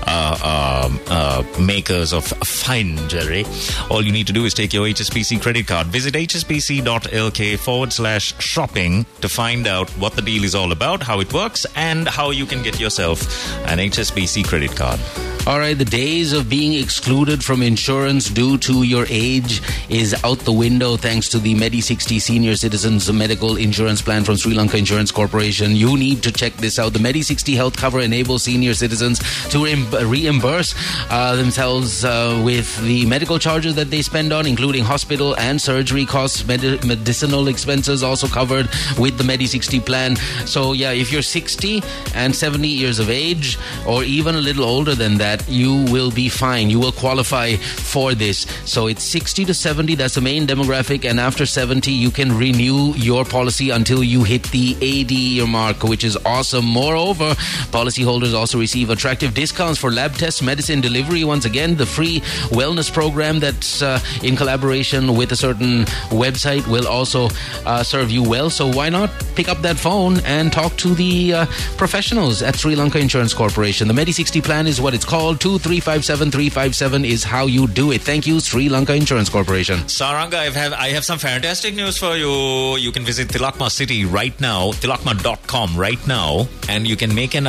Speaker 3: uh, um, uh, makers of fine jewelry. All you need to do is take your HSBC credit card. Visit hsbc.lk forward slash shopping to find out what the deal is all about, how it works, and how you can get yourself an HSBC credit card.
Speaker 2: All right, the days of being excluded from insurance due to your age is out the window thanks to the Medi60 Senior Citizens Medical Insurance Plan from Sri Lanka Insurance Corporation. You need to check this out. The Medi60 health cover enables senior citizens to reim- reimburse uh, themselves uh, with the medical charges that they spend on, including hospital and surgery costs, medi- medicinal expenses also covered with the Medi60 plan. So, yeah, if you're 60 and 70 years of age, or even a little older than that, you will be fine. You will qualify for this. So it's 60 to 70, that's the main demographic. And after 70, you can renew your policy until you hit the 80 year mark, which is awesome. Moreover, policyholders also receive attractive discounts for lab tests, medicine delivery. Once again, the free wellness program that's uh, in collaboration with a certain website will also uh, serve you well. So why not pick up that phone and talk to the uh, professionals at Sri Lanka Insurance Corporation? The Medi60 plan is what it's called. 2357357 is how you do it. Thank you, Sri Lanka Insurance Corporation.
Speaker 3: Saranga, I have, I have some fantastic news for you. You can visit Tilakma City right now, tilakma.com right now, and you can make an,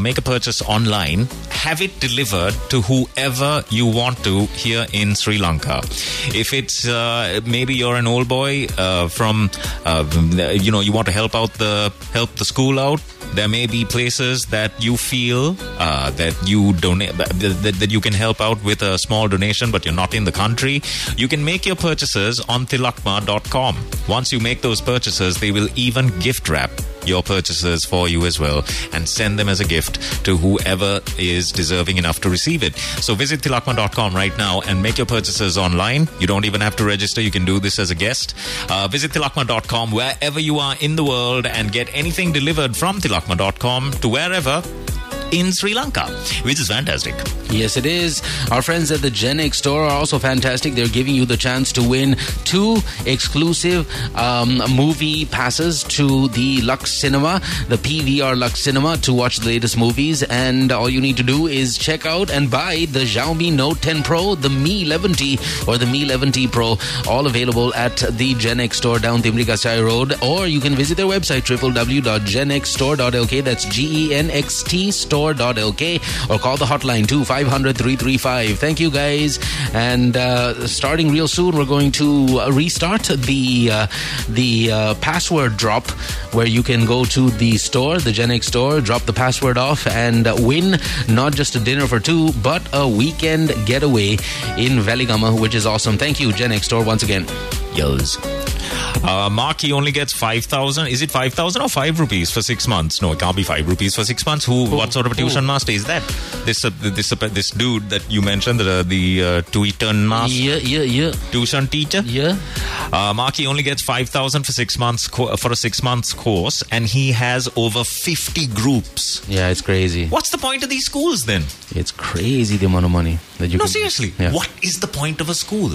Speaker 3: make a purchase online, have it delivered to whoever you want to here in Sri Lanka. If it's uh, maybe you're an old boy uh, from, uh, you know, you want to help out the help the school out. There may be places that you feel uh, that you donate that, that, that you can help out with a small donation, but you're not in the country. You can make your purchases on tilakma.com. Once you make those purchases, they will even gift wrap your purchases for you as well and send them as a gift to whoever is deserving enough to receive it. So visit tilakma.com right now and make your purchases online. You don't even have to register. You can do this as a guest. Uh, visit tilakma.com wherever you are in the world and get anything delivered from tilakma.com to wherever in Sri Lanka, which is fantastic.
Speaker 2: Yes, it is. Our friends at the Genex store are also fantastic. They're giving you the chance to win two exclusive um, movie passes to the Lux Cinema, the PVR Lux Cinema, to watch the latest movies. And all you need to do is check out and buy the Xiaomi Note 10 Pro, the Mi 11T, or the Mi 11T Pro, all available at the Genex store down Thimbirigasyaya Road. Or you can visit their website, www.genxstore.lk. That's G E N X T store.lk. Or call the hotline too, 500 335. Thank you guys. And uh, starting real soon, we're going to uh, restart the uh, the uh, password drop where you can go to the store, the Genex store, drop the password off, and win not just a dinner for two, but a weekend getaway in Weligama, which is awesome. Thank you, Genex store, once again.
Speaker 3: Yos. Uh, Mark, he only gets 5,000. Is it 5,000 or 5 rupees for 6 months? No, it can't be 5 rupees for 6 months. Who, what sort of a tuition master is that? This uh, this uh, this dude that you mentioned, the, the uh, tuition master,
Speaker 2: Yeah, yeah, yeah.
Speaker 3: tuition teacher?
Speaker 2: Yeah.
Speaker 3: Uh, Mark, he only gets 5,000 for 6 months co- for a 6 months course and he has over 50 groups.
Speaker 2: Yeah, it's crazy.
Speaker 3: What's the point of these schools then?
Speaker 2: It's crazy the amount of money that you
Speaker 3: No, seriously.
Speaker 2: Yeah.
Speaker 3: What is the point of a school?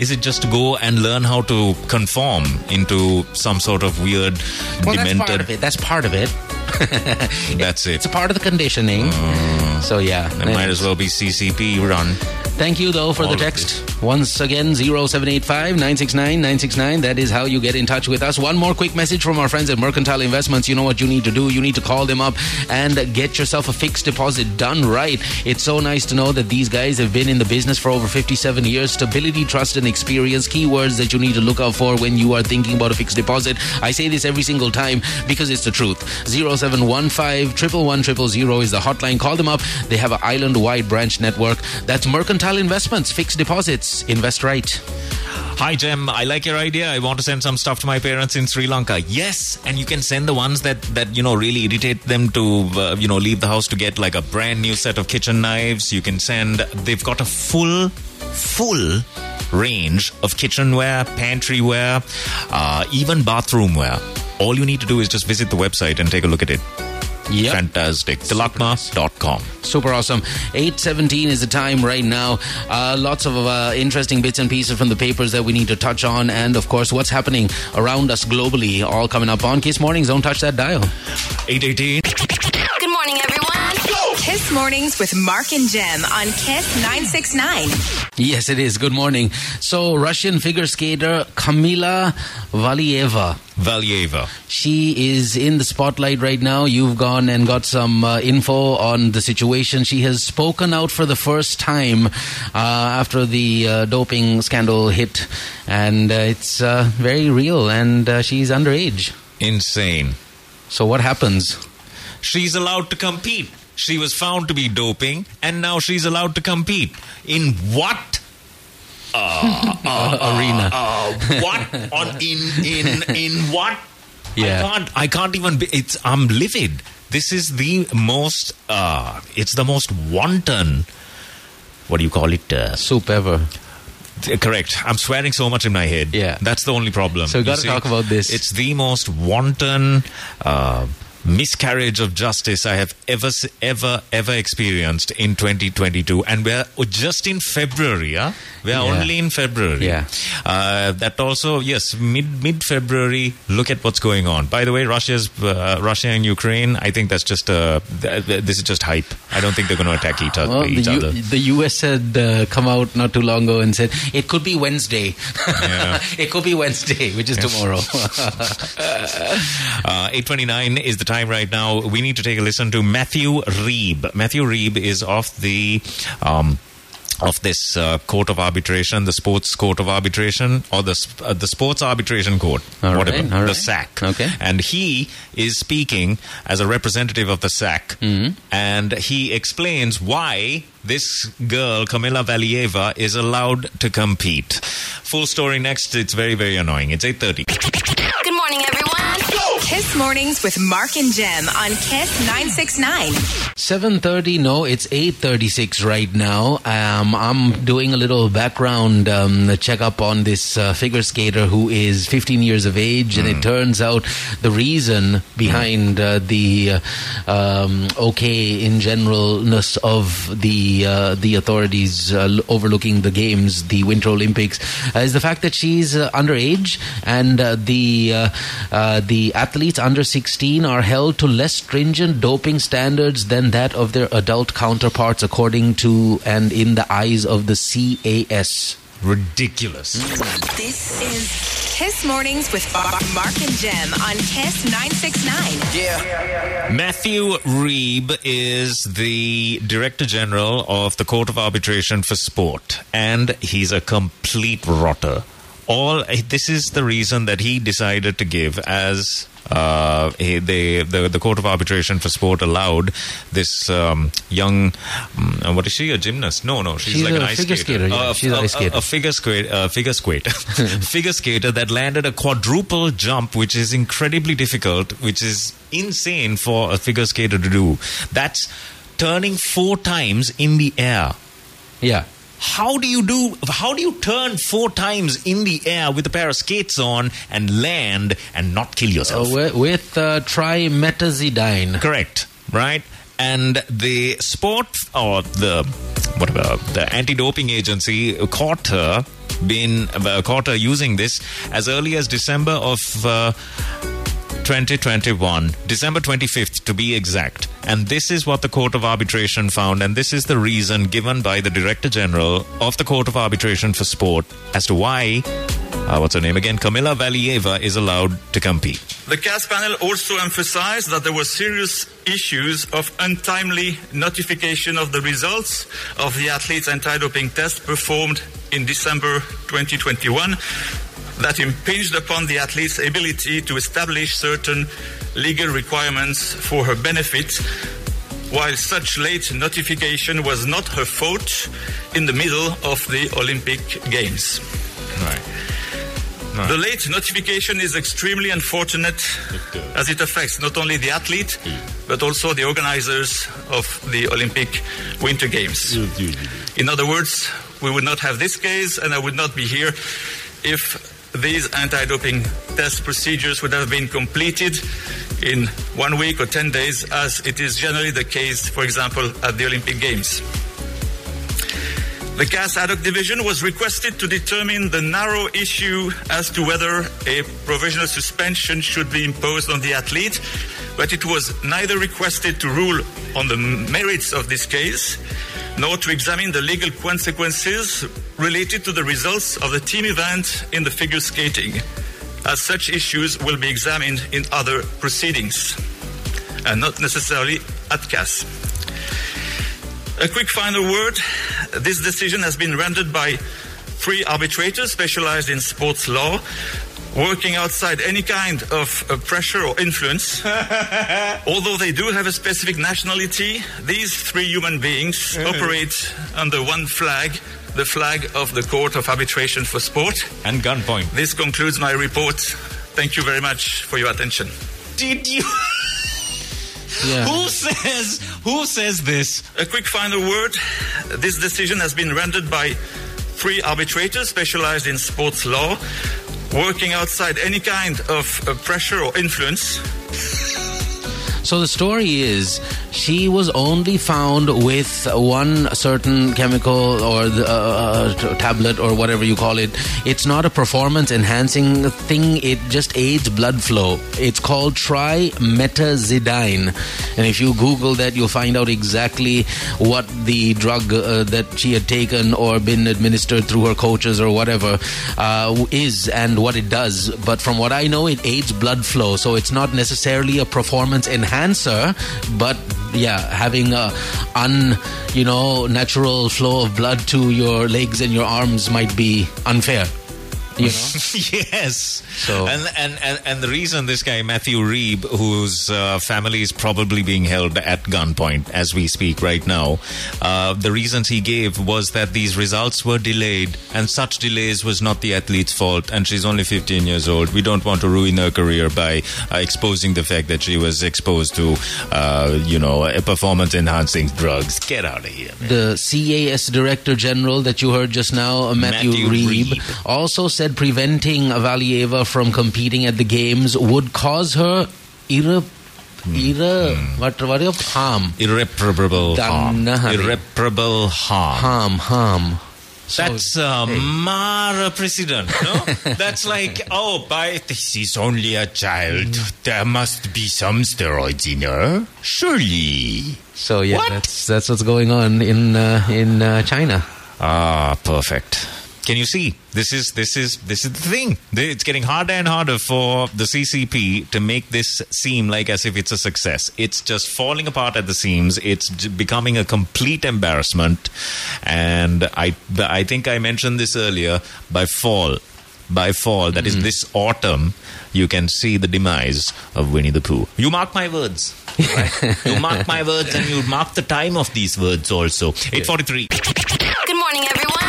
Speaker 3: Is it just to go and learn how to conform into some sort of weird,
Speaker 2: Well, that's part
Speaker 3: demented?
Speaker 2: of it. That's part of it.
Speaker 3: That's it.
Speaker 2: It's a part of the conditioning. Oh. So yeah,
Speaker 3: It might as well be CCP run.
Speaker 2: Thank you, though, for
Speaker 3: All
Speaker 2: the text. Once again, 0785 969 969. That is how you get in touch with us. One more quick message from our friends at Mercantile Investments. You know what you need to do? You need to call them up and get yourself a fixed deposit done right. It's so nice to know that these guys have been in the business for over 57 years. Stability, trust, and experience. Keywords that you need to look out for when you are thinking about a fixed deposit. I say this every single time because it's the truth. 0715 111 is the hotline. Call them up. They have an island wide branch network. That's Mercantile Investments. Fixed deposits. Invest right.
Speaker 3: Hi, Jem. I like your idea. I want to send some stuff to my parents in Sri Lanka. Yes, and you can send the ones that that you know really irritate them to uh, you know leave the house to get like a brand new set of kitchen knives. You can send. They've got a full, full range of kitchenware, pantry-ware, uh, even bathroom-ware. All you need to do is just visit the website and take a look at it.
Speaker 2: Yep.
Speaker 3: Fantastic. Tilakma.com.
Speaker 2: Super awesome. 8.17 is the time right now. Uh, lots of uh, interesting bits and pieces from the papers that we need to touch on. And, of course, what's happening around us globally. All coming up on Kiss Mornings. Don't touch that dial.
Speaker 3: 818.
Speaker 1: Good morning, everyone. Kiss Mornings with Mark and Jem on Kiss 969.
Speaker 2: Yes, it is. Good morning. So, Russian figure skater Kamila Valieva.
Speaker 3: Valieva.
Speaker 2: She is in the spotlight right now. You've gone and got some uh, info on the situation. She has spoken out for the first time uh, after the uh, doping scandal hit, and uh, it's uh, very real. And uh, she's underage.
Speaker 3: Insane.
Speaker 2: So what happens?
Speaker 3: She's allowed to compete. She was found to be doping, and now she's allowed to compete. In what?
Speaker 2: Arena.
Speaker 3: Uh, what on in in in what?
Speaker 2: Yeah.
Speaker 3: I can't. I can't even. Be, it's. I'm livid. This is the most. Uh, it's the most wanton. What do you call it? Uh,
Speaker 2: Soup ever.
Speaker 3: th- correct. I'm swearing so much in my head.
Speaker 2: Yeah.
Speaker 3: That's the only problem.
Speaker 2: So we
Speaker 3: You
Speaker 2: gotta talk about this.
Speaker 3: It's the most wanton. Uh, miscarriage of justice I have ever ever ever experienced in 2022 and we're just in February yeah we're
Speaker 2: Yeah.
Speaker 3: only in February
Speaker 2: Yeah.
Speaker 3: uh, that also yes mid mid February look at what's going on by the way Russia's uh, Russia and Ukraine I think that's just uh, th- th- this is just hype I don't think they're going to attack each, other
Speaker 2: Well,
Speaker 3: each
Speaker 2: the, U-
Speaker 3: other
Speaker 2: the US had uh, come out not too long ago and said it could be Wednesday.
Speaker 3: Yeah.
Speaker 2: it could be Wednesday, which is tomorrow.
Speaker 3: Uh, 829 is the time right now. We need to take a listen to Matthew Reeb. Matthew Reeb is of the. Um, of this uh, court of arbitration, the sports court of arbitration, or the uh, the sports arbitration court,
Speaker 2: All
Speaker 3: whatever,
Speaker 2: right, all
Speaker 3: the
Speaker 2: right.
Speaker 3: SAC.
Speaker 2: Okay.
Speaker 3: and he is speaking as a representative of the SAC,
Speaker 2: Mm-hmm.
Speaker 3: and he explains why this girl Kamila Valieva is allowed to compete. Full story next. It's very very annoying. It's 8:30.
Speaker 1: Good morning, everyone. Kiss Mornings with Mark and Jem on Kiss 969.
Speaker 2: 7.30 no it's 8.36 right now um, i'm doing a little background um, checkup on this uh, figure skater who is 15 years of age and it turns out the reason behind uh, the uh, um, okay in generalness of the uh, the authorities uh, overlooking the games the winter olympics uh, is the fact that she's uh, underage and uh, the uh, uh, the athletes under 16 are held to less stringent doping standards than that of their adult counterparts according to and in the eyes of the CAS
Speaker 3: Ridiculous.
Speaker 1: This is Kiss Mornings with Mark and Jem on Kiss 969. Yeah.
Speaker 3: Matthew Reeb is the Director General of the Court of Arbitration for Sport, and he's a complete rotter. All this is the reason that he decided to give as. Uh, they, the the Court of Arbitration for Sport allowed this um, young, um, what is she? A gymnast? No, no, she's,
Speaker 2: She's
Speaker 3: like
Speaker 2: a
Speaker 3: an ice skater.
Speaker 2: skater, yeah,
Speaker 3: Uh,
Speaker 2: she's an
Speaker 3: a,
Speaker 2: ice skater.
Speaker 3: A, a figure skate, uh, figure skate, figure skater that landed a quadruple jump, which is incredibly difficult, which is insane for a figure skater to do. That's turning four times in the air.
Speaker 2: yeah
Speaker 3: How do you do? How do you turn four times in the air with a pair of skates on and land and not kill
Speaker 2: uh,
Speaker 3: yourself?
Speaker 2: with, with uh, trimetazidine
Speaker 3: Correct, right? And the sport or the whatever the anti-doping agency caught her been uh, caught her using this as early as December of. Uh, 2021, December 25th to be exact. And this is what the Court of Arbitration found, and this is the reason given by the Director General of the Court of Arbitration for Sport as to why, uh, what's her name again, Kamila Valieva is allowed to compete.
Speaker 4: The CAS panel also emphasized that there were serious issues of untimely notification of the results of the athletes' anti-doping test performed in December 2021 that impinged upon the athlete's ability to establish certain legal requirements for her benefit, while such late notification was not her fault in the middle of the Olympic Games.
Speaker 3: Right.
Speaker 4: The late notification is extremely unfortunate as it affects not only the athlete but also the organizers of the Olympic Winter Games. In other words, we would not have this case and I would not be here if these anti-doping test procedures would have been completed in one week or 10 days as it is generally the case, for example, at the Olympic Games. The CAS ad hoc division was requested to determine the narrow issue as to whether a provisional suspension should be imposed on the athlete, but it was neither requested to rule on the merits of this case nor to examine the legal consequences related to the results of the team event in the figure skating, as such issues will be examined in other proceedings and not necessarily at CAS. A quick final word. This decision has been rendered by three arbitrators specialized in sports law, working outside any kind of uh, pressure or influence. Although they do have a specific nationality, these three human beings operate under one flag, the flag of the Court of Arbitration for Sport.
Speaker 3: And gunpoint.
Speaker 4: This concludes my report. Thank you very much for your attention.
Speaker 3: Did you?
Speaker 2: Yeah.
Speaker 3: Who says? Who says this?
Speaker 4: A quick final word. This decision has been rendered by three arbitrators specialized in sports law, working outside any kind of uh, pressure or influence.
Speaker 2: So the story is she was only found with one certain chemical or the, uh, uh, tablet or whatever you call it. It's not a performance enhancing thing, it just aids blood flow. It's called trimetazidine. And if you Google that, you'll find out exactly what the drug uh, that she had taken or been administered through her coaches or whatever uh, is and what it does. But from what I know, it aids blood flow. So it's not necessarily a performance enhancer, but yeah, having a un, you know, natural flow of blood to your legs and your arms might be unfair. You know?
Speaker 3: yes.
Speaker 2: So-
Speaker 3: and, and and and the reason this guy Matthew Reeb, whose uh, family is probably being held at gunpoint as we speak right now, uh, the reasons he gave was that these results were delayed, and such delays was not the athlete's fault, and she's only 15 years old. We don't want to ruin her career by uh, exposing the fact that she was exposed to, uh, you know, performance enhancing drugs. Get out of here. Man.
Speaker 2: The CAS Director General that you heard just now, uh, Matthew,
Speaker 3: Matthew
Speaker 2: Reeb,
Speaker 3: Reeb.
Speaker 2: also said preventing Valieva from competing at the games would cause her irre, irre, what, what is it? harm,
Speaker 3: Irreparable harm. Irreparable harm.
Speaker 2: harm, harm.
Speaker 3: That's uh,
Speaker 2: hey.
Speaker 3: Mara precedent, no? That's like, oh, but this is only a child. There must be some steroids in her. Surely.
Speaker 2: So yeah,
Speaker 3: What?
Speaker 2: that's that's what's going on in uh, in uh, China.
Speaker 3: Ah, perfect. Can you see? This is this is this is the thing. It's getting harder and harder for the CCP to make this seem like as if it's a success. It's just falling apart at the seams. It's becoming a complete embarrassment. And I I think I mentioned this earlier. By fall, by fall, that is mm-hmm. this autumn, you can see the demise of Winnie the Pooh. You mark my words. right? you mark my words, and you mark the time of these words also. Eight forty-three.
Speaker 1: Good morning, everyone.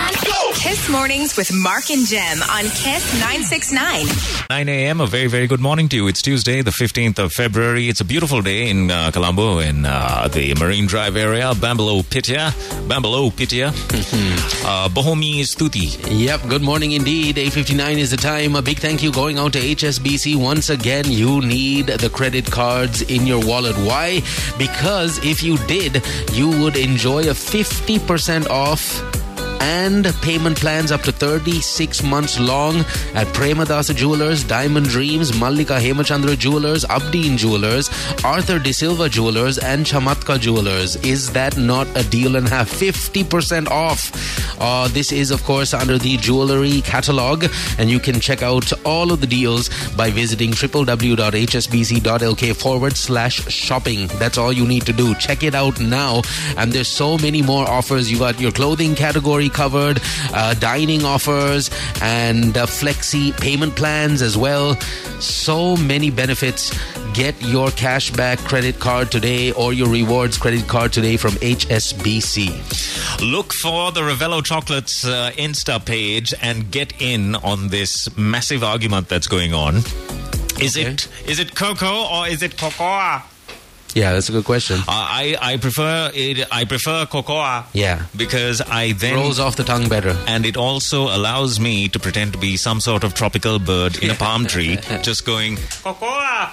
Speaker 1: Kiss Mornings with Mark and Jem on Kiss 969.
Speaker 3: 9 a.m. A very, very good morning to you. It's Tuesday, the 15th of February. It's a beautiful day in uh, Colombo, in uh, the Marine Drive area, Bambalapitiya, Bambalo Pitya, uh, Bohomi Stuti.
Speaker 2: Yep, good morning indeed. 8.59 is the time. A big thank you going out to HSBC. Once again, you need the credit cards in your wallet. Why? Because if you did, you would enjoy a 50% off and payment plans up to 36 months long at Premadasa Jewelers, Diamond Dreams, Mallika Hemachandra Jewelers, Abdeen Jewelers, Arthur De Silva Jewelers, and Chamatka Jewelers. Is that not a deal and half? 50% off. Uh, this is, of course, under the jewelry catalog, and you can check out all of the deals by visiting www.hsbc.lk forward slash shopping. That's all you need to do. Check it out now. And there's so many more offers. You got your clothing category covered, uh, dining offers, and uh, flexi payment plans as well. So many benefits. Get your cashback credit card today or your rewards credit card today from HSBC.
Speaker 3: Look for the Revello Chocolates uh, Insta page and get in on this massive argument that's going on. Is
Speaker 2: Okay.
Speaker 3: it is it cocoa or is it cocoa?
Speaker 2: Yeah, that's a good question.
Speaker 3: Uh, I I prefer it. I prefer cocoa.
Speaker 2: Yeah.
Speaker 3: because I then
Speaker 2: Rolls off the tongue better.
Speaker 3: and it also allows me to pretend to be some sort of tropical bird in a palm tree, just going cocoa,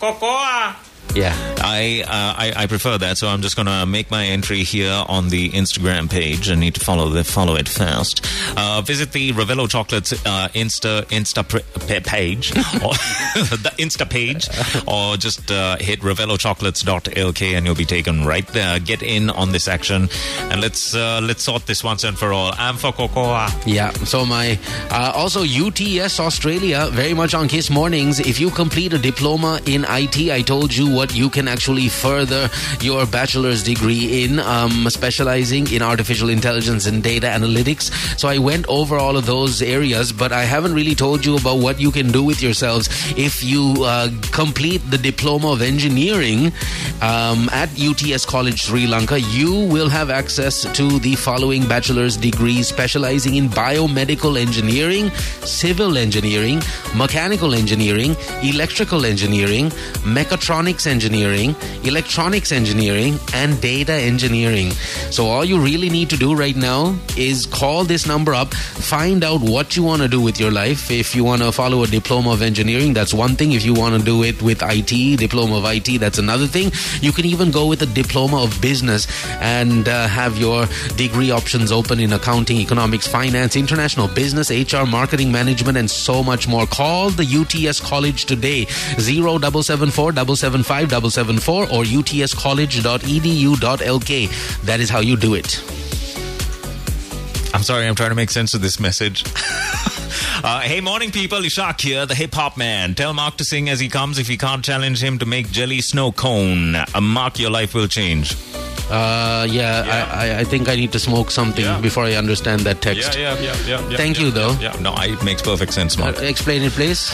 Speaker 3: cocoa.
Speaker 2: Yeah.
Speaker 3: I, uh, I I prefer that, so I'm just gonna make my entry here on the Instagram page. I need to follow the follow it first. Uh, visit the Revello Chocolates uh, Insta Insta pr- pa- page, or the Insta page, or just uh, hit revellochocolates.lk and you'll be taken right there. Get in on this action, and let's uh, let's sort this once and for all. I'm for cocoa.
Speaker 2: Yeah. So my uh, also UTS Australia very much on Kiss Mornings. If you complete a diploma in IT, I told you what you can actually further your bachelor's degree in, um, specializing in artificial intelligence and data analytics. So I went over all of those areas, but I haven't really told you about what you can do with yourselves if you uh, complete the diploma of engineering um, at UTS College Sri Lanka. You will have access to the following bachelor's degrees specializing in biomedical engineering, civil engineering, mechanical engineering, electrical engineering, mechatronics engineering, electronics engineering, and data engineering. So all you really need to do right now is call this number up, find out what you want to do with your life. If you want to follow a diploma of engineering, that's one thing. If you want to do it with IT, diploma of IT, that's another thing. You can even go with a diploma of business and uh, have your degree options open in accounting, economics, finance, international business, HR, marketing management, and so much more. Call the UTS College today, 0774 775 774 or utscollege.edu.lk. That is how you do it.
Speaker 3: I'm sorry, I'm trying to make sense of this message. uh, hey, morning people, Ishak here, the hip hop man. Tell Mark to sing as he comes if you can't challenge him to make jelly snow cone. Uh, Mark, your life will change.
Speaker 2: Uh, yeah, I, I, I think I need to smoke something
Speaker 3: Yeah.
Speaker 2: before I understand that text.
Speaker 3: yeah, yeah, yeah.
Speaker 2: Thank you, though.
Speaker 3: Yeah, no, I, it makes perfect sense,
Speaker 2: Uh,
Speaker 3: Mark.
Speaker 2: explain it, please.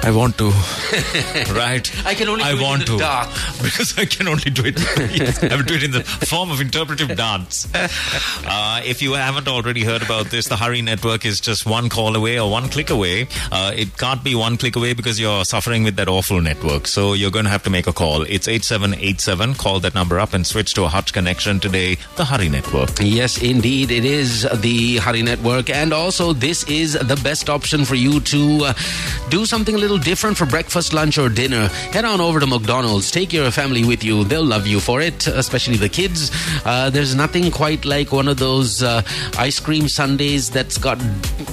Speaker 3: I want to. right?
Speaker 2: I can only
Speaker 3: I
Speaker 2: do it in
Speaker 3: want
Speaker 2: the
Speaker 3: to.
Speaker 2: dark.
Speaker 3: Because I can only do it. I will do it in the form of interpretive dance. Uh, if you haven't already heard about this, the Hurry Network is just one call away or one click away. Uh, it can't be one click away because you're suffering with that awful network. So you're going to have to make a call. It's 8787. Call that number up and switch to a hot connection today. The Hurry Network.
Speaker 2: Yes, indeed, it is the Hari Network, and also this is the best option for you to uh, do something a little different for breakfast, lunch, or dinner. Head on over to McDonald's. Take your family with you; they'll love you for it, especially the kids. Uh, there's nothing quite like one of those uh, ice cream sundaes that's got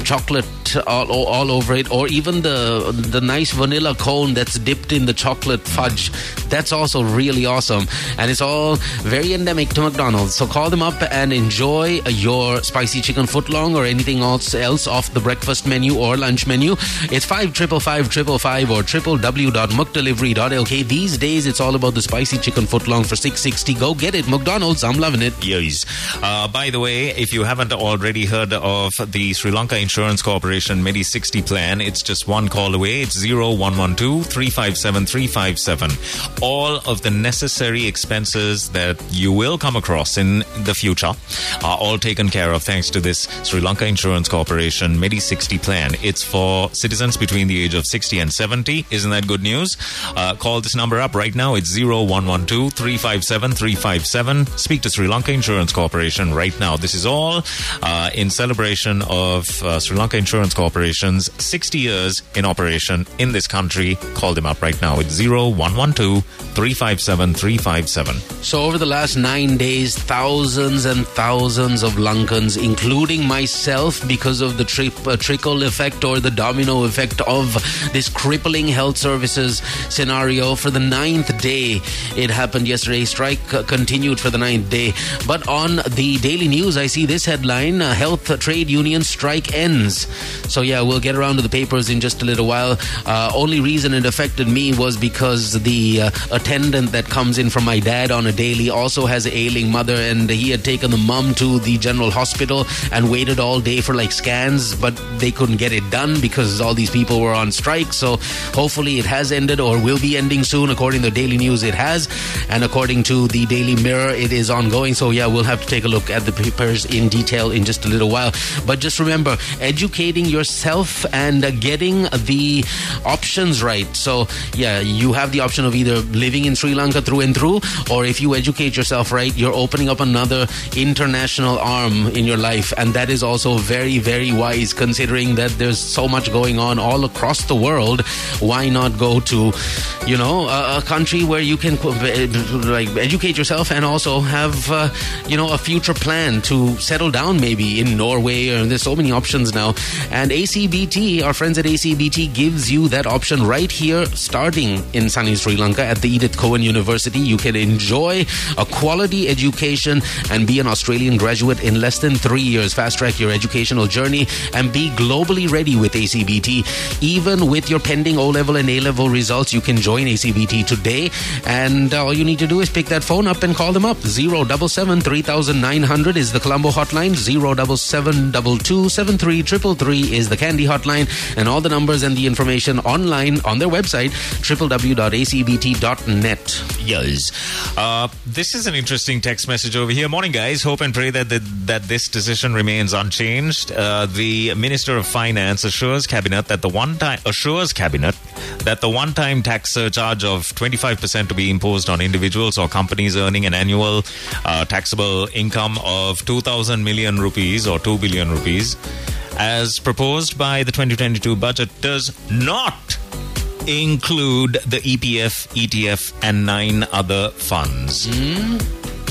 Speaker 2: chocolate all, all over it, or even the the nice vanilla cone that's dipped in the chocolate fudge. That's also really awesome, and it's all very endemic to McDonald's. So call them up and enjoy your spicy chicken footlong or anything else else off the breakfast menu or lunch menu. It's five triple five triple five or triple w.mcdelivery.lk. These days, it's all about the spicy chicken footlong for six sixty. Go get it, McDonald's. I'm loving it.
Speaker 3: Yes. Uh, by the way, if you haven't already heard of the Sri Lanka Insurance Corporation Medi 60 plan, it's just one call away. It's 0112 357 357. All of the necessary expenses that you will come across in the future are all taken care of thanks to this Sri Lanka Insurance Corporation Medi 60 plan. It's for citizens between the age of 60 and 70. Isn't that good news? Uh, call this number up right now. It's 0112 357 357. Speak to Sri Lanka Insurance Corporation right now. This is all uh, in celebration of uh, Sri Lanka Insurance Corporation's 60 years in operation in this country. Call them up right now. It's 0112 357 357.
Speaker 2: So, over the last nine days, thousands and thousands of Lankans, including myself, because of the uh, trickle effect or the domino effect of this crippling health services scenario, for the ninth day, it happened yesterday. Strike continued for the ninth day. But on the daily news, I see this headline uh, Health Trade Union strike ends. So, yeah, we'll get around to the papers in just a little while. Uh, only reason it affected me was because the uh, attendant that comes in from my dad on a daily also has an ailing mother, and he had taken the mum to the general hospital and waited all day for like scans, but they couldn't get it done because all these people were on strike. So hopefully it has ended or will be ending soon. According to Daily News, it has, and according to the Daily Mirror, it is ongoing. So yeah, we'll have to take a look at the papers in detail in just a little while. But just remember, educating yourself and uh, getting the options right. So yeah, you have the option of either living in Sri Lanka through and through, or if you educate yourself right, you're opening up another international arm in your life, and that is also very, very wise considering that there's so much going on all across the world. Why not go to, you know, a, a country where you can like educate yourself and also have, uh, you know, a future plan to settle down maybe in Norway, or there's so many options now. And ACBT, our friends at ACBT, gives you that option right here, starting in sunny Sri Lanka at the Edith Cowan University. You can enjoy a quality education and be an Australian graduate in less than three years. Fast track your educational journey and be globally ready with ACBT. Even with your pending O level and A level results, you can join ACBT today. And all you need to do is pick that phone up and call them up. 077 3900 is the Colombo hotline. 077 73 is the Kandy hotline. And all the numbers and the information online on their website, www.acbt.net.
Speaker 3: Yes. Uh, this is an interesting text message over here. Morning, guys. Hope and pray that the, that this decision remains unchanged. Uh, the Minister of Finance assures cabinet that the one time assures cabinet that the one time tax surcharge of 25% to be imposed on individuals or companies earning an annual uh, taxable income of 2000 million rupees or 2 billion rupees as proposed by the 2022 budget does not include the EPF, ETF, and nine other funds.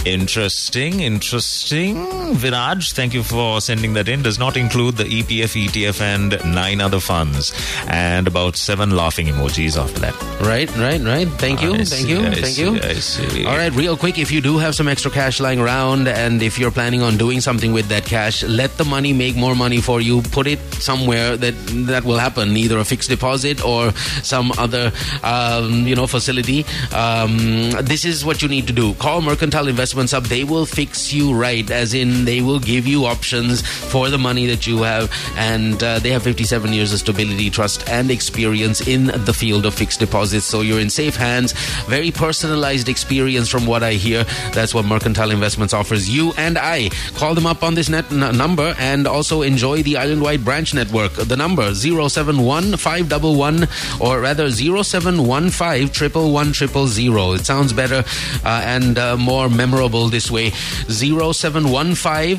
Speaker 3: Interesting, interesting. Viraj, thank you for sending that in. Does not include the EPF, ETF, and nine other funds. And about seven laughing emojis after that.
Speaker 2: Right, right, right. Thank you,
Speaker 3: I
Speaker 2: thank
Speaker 3: see,
Speaker 2: you,
Speaker 3: I
Speaker 2: thank
Speaker 3: see,
Speaker 2: you. All right, real quick, if you do have some extra cash lying around and if you're planning on doing something with that cash, let the money make more money for you. Put it somewhere that that will happen, either a fixed deposit or some other, um, you know, facility. Um, this is what you need to do. Call Mercantile Investments up. They will fix you right, as in they will give you options for the money that you have, and uh, they have 57 years of stability, trust, and experience in the field of fixed deposits. So you're in safe hands. Very personalized experience, from what I hear. That's what Mercantile Investments offers you and I. Call them up on this net n- number and also enjoy the island-wide branch network. The number 071 or rather 0715 111 It sounds better uh, and uh, more memorable this way. 0715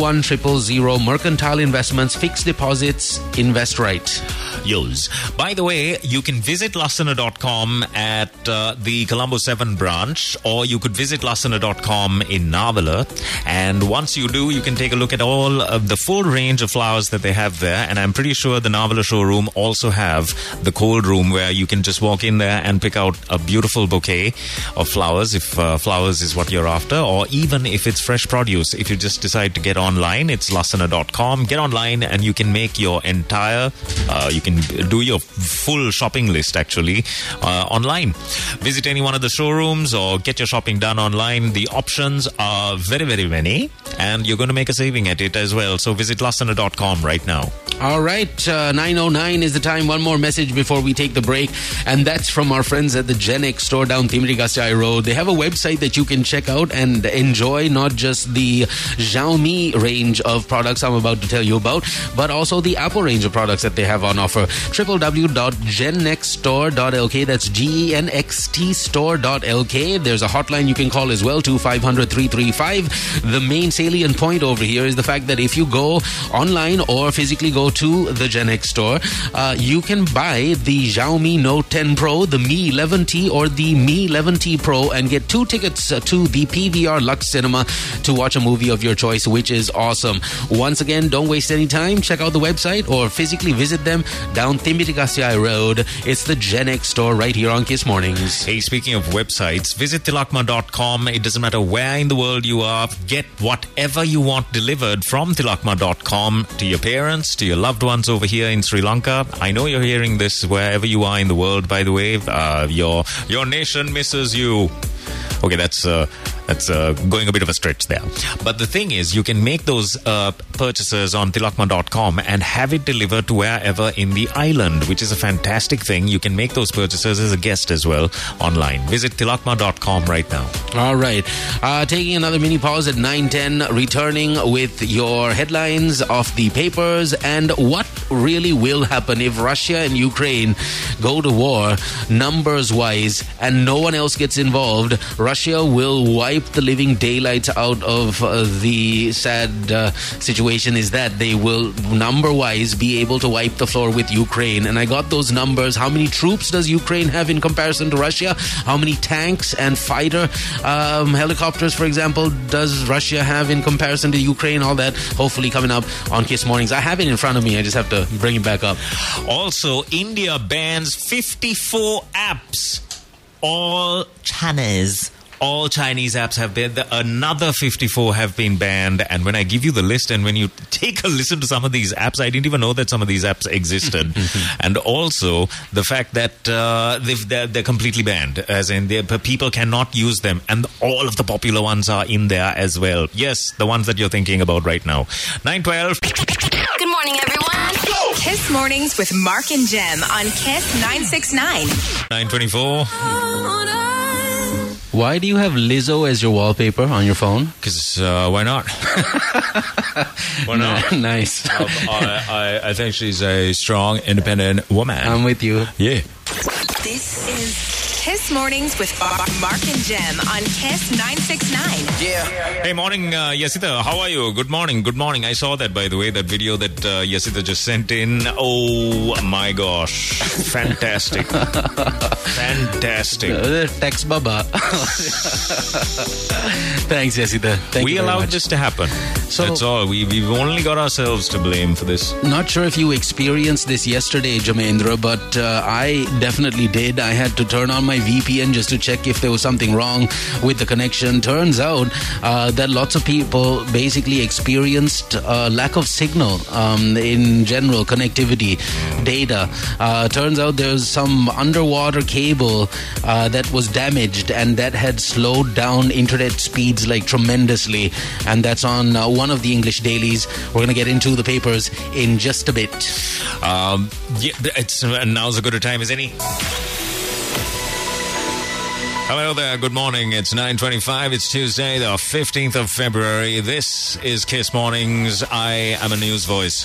Speaker 2: 111 Mercantile Investments, fixed deposits, invest right.
Speaker 3: Yos. By the way, you can visit lassana.com at uh, the Colombo 7 branch, or you could visit lassana.com in Nawala. And once you do, you can take a look at all of the full range of flowers that they have there. And I'm pretty sure the Nawala showroom also have the cold room where you can just walk in there and pick out a beautiful bouquet of flowers if uh, flowers is what you're after, or even if it's fresh produce. If you just decide to get online, it's lassana.com. Get online and you can make your entire, uh, you can do your full shopping list actually uh, online. Visit any one of the showrooms or get your shopping done online. The options are very, very many, and you're going to make a saving at it as well. So visit lassana.com right now.
Speaker 2: All right, uh, 909 is the time. One more message before we take the break, and that's from our friends at the Genex store down Thimbirigasyaya Road. They have a website that you can check out and enjoy not just the Xiaomi range of products I'm about to tell you about, but also the Apple range of products that they have on offer. www.genxstore.lk. That's G E N X T store.lk. There's a hotline you can call as well, 2500 335. The main salient point over here is the fact that if you go online or physically go to the Gen X store, uh, you can buy the Xiaomi Note 10 Pro, the Mi 11T, or the Mi 11T Pro and get two tickets to the PVR Lux Cinema to watch a movie of your choice, which is awesome. Once again, don't waste any time. Check out the website or physically visit them down Thimbirigasyaya Road. It's the Gen X store right here on Kiss Mornings.
Speaker 3: Hey, speaking of websites, visit tilakma.com. It doesn't matter where in the world you are, get whatever you want delivered from tilakma.com to your parents, to your loved ones over here in Sri Lanka. I know you're hearing this wherever you are in the world, by the way. Uh, your, your nation misses you. Okay, that's uh, that's uh, going a bit of a stretch there. But the thing is, you can make those uh, purchases on tilakma.com and have it delivered to wherever in the island, which is a fantastic thing. You can make those purchases as a guest as well online. Visit tilakma.com right now.
Speaker 2: All right. Uh, taking another mini pause at 9.10, returning with your headlines of the papers and what really will happen if Russia and Ukraine go to war numbers-wise and no one else gets involved. Russia will wipe the living daylights out of uh, the sad uh, situation is that they will number-wise be able to wipe the floor with Ukraine. And I got those numbers. How many troops does Ukraine have in comparison to Russia? How many tanks and fighter um, helicopters, for example, does Russia have in comparison to Ukraine? All that hopefully coming up on Kiss Mornings. I have it in front of me. I just have to bring it back up.
Speaker 3: Also, India bans 54 apps. All Chinese. All Chinese apps have been, another 54 have been banned. And when I give you the list and when you take a listen to some of these apps, I didn't even know that some of these apps existed. and also the fact that uh, they've, they're, they're completely banned, as in people cannot use them. And all of the popular ones are in there as well. Yes, the ones that you're thinking about right now. 912.
Speaker 1: Good morning, everyone. Kiss Mornings with Mark and Jem on Kiss 969.
Speaker 3: 924.
Speaker 2: Why do you have Lizzo as your wallpaper on your phone?
Speaker 3: Because uh, why not? why not?
Speaker 2: nice.
Speaker 3: Um, I, I, I think she's a strong, independent woman.
Speaker 2: I'm with you.
Speaker 3: yeah.
Speaker 1: This is Kiss Mornings with Mark and Jem on Kiss 969. Yeah.
Speaker 3: Hey, morning, uh, Yasita. How are you? Good morning. Good morning. I saw that, by the way, that video that uh, Yasita just sent in. Oh my gosh, fantastic, fantastic.
Speaker 2: Uh, Text Baba. Thanks, Yasita. Thank
Speaker 3: we
Speaker 2: you
Speaker 3: allowed
Speaker 2: much.
Speaker 3: this to happen.
Speaker 2: So-
Speaker 3: That's all. We, we've only got ourselves to blame for this.
Speaker 2: Not sure if you experienced this yesterday, Jamendra, but uh, I definitely did. I had to turn on my VPN just to check if there was something wrong with the connection. Turns out uh, that lots of people basically experienced uh, lack of signal um, in general, connectivity, data. Uh, turns out there's some underwater cable uh, that was damaged and that had slowed down internet speeds like tremendously. And that's on uh, one of the English dailies. We're going to get into the papers in just a bit.
Speaker 3: Um, yeah, it's now's as good a time as any. Hello there. Good morning. It's 9:25. It's Tuesday, the 15th of February. This is Kiss Mornings. I am a news voice.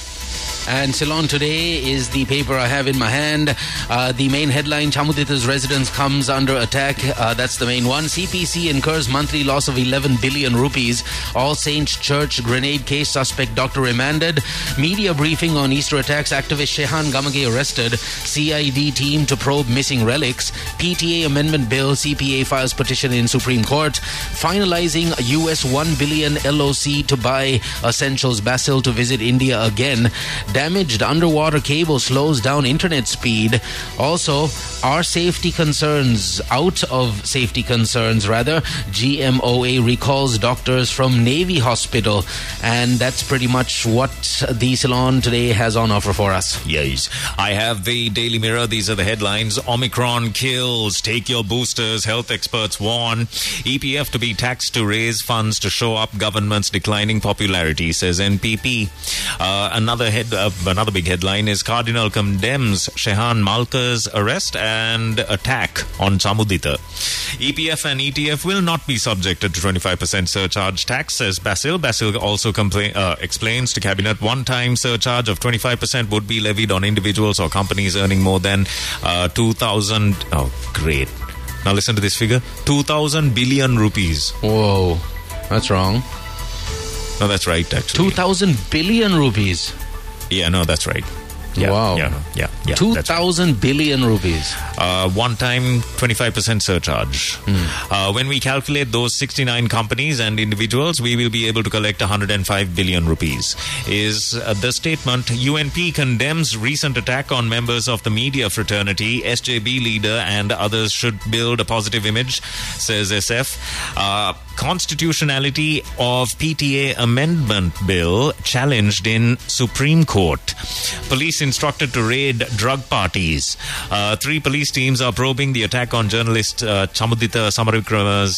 Speaker 2: And Ceylon today is the paper I have in my hand. Uh, the main headline Chamudita's residence comes under attack. Uh, that's the main one. CPC incurs monthly loss of 11 billion rupees. All Saints Church grenade case suspect doctor remanded. Media briefing on Easter attacks. Activist Shehan Gamage arrested. CID team to probe missing relics. PTA amendment bill. CPA files petition in Supreme Court. Finalizing US 1 billion LOC to buy essentials. Basil to visit India again. Damaged underwater cable slows down internet speed. Also, are safety concerns out of safety concerns rather? GMOA recalls doctors from Navy Hospital, and that's pretty much what the Ceylon today has on offer for us.
Speaker 3: Yes. I have the Daily Mirror. These are the headlines. Omicron kills. Take your boosters. Health experts warn. EPF to be taxed to raise funds to show up government's declining popularity, says NPP. Uh, another head, uh, another big headline is Cardinal condemns Shehan Malka's arrest and attack on Chamudita. EPF and ETF will not be subjected to 25% surcharge tax, says Basil. Basil also complain, uh, explains to Cabinet one-time surcharge of 25% would be levied on individuals or companies earning more than uh, 2,000. Oh, great. Now listen to this figure 2,000 billion rupees.
Speaker 2: Whoa, that's wrong.
Speaker 3: No, that's right, actually.
Speaker 2: 2,000 billion rupees.
Speaker 3: Yeah, no, that's right. Yeah,
Speaker 2: Wow.
Speaker 3: Yeah, yeah, yeah.
Speaker 2: Two
Speaker 3: that's right.
Speaker 2: thousand billion rupees.
Speaker 3: uh, one time 25% surcharge. Uh, when we calculate those 69 companies and individuals, we will be able to collect 105 billion rupees. Is uh, the statement UNP condemns recent attack on members of the media fraternity, SJB leader, and others should build a positive image, says SF. Uh, constitutionality of PTA amendment bill challenged in Supreme Court. Police instructed to raid drug parties. Uh, three police teams are probing the attack on journalist uh, Chamudita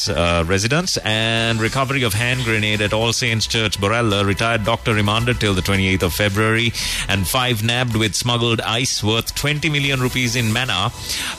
Speaker 3: uh, residence and recovery of hand grenade at All Saints Church, Borella. Retired doctor remanded till the 28th of February and five nabbed with smuggled ice worth 20 million rupees in Mannar.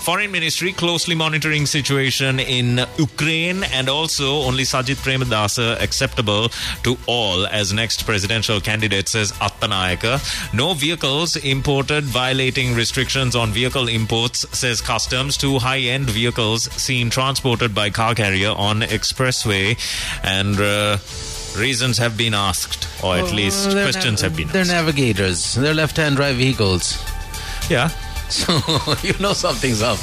Speaker 3: Foreign Ministry closely monitoring situation in Ukraine and also only Sajith Premadasa acceptable to all as next presidential candidate says Attanayake. No vehicles imported violating restrictions on vehicle imports says customs. Two high-end vehicles seen transported by car carrier on expressway and uh, reasons have been asked or at least questions have been
Speaker 2: They're
Speaker 3: asked.
Speaker 2: navigators. They're left-hand drive vehicles.
Speaker 3: yeah.
Speaker 2: So you know something's up.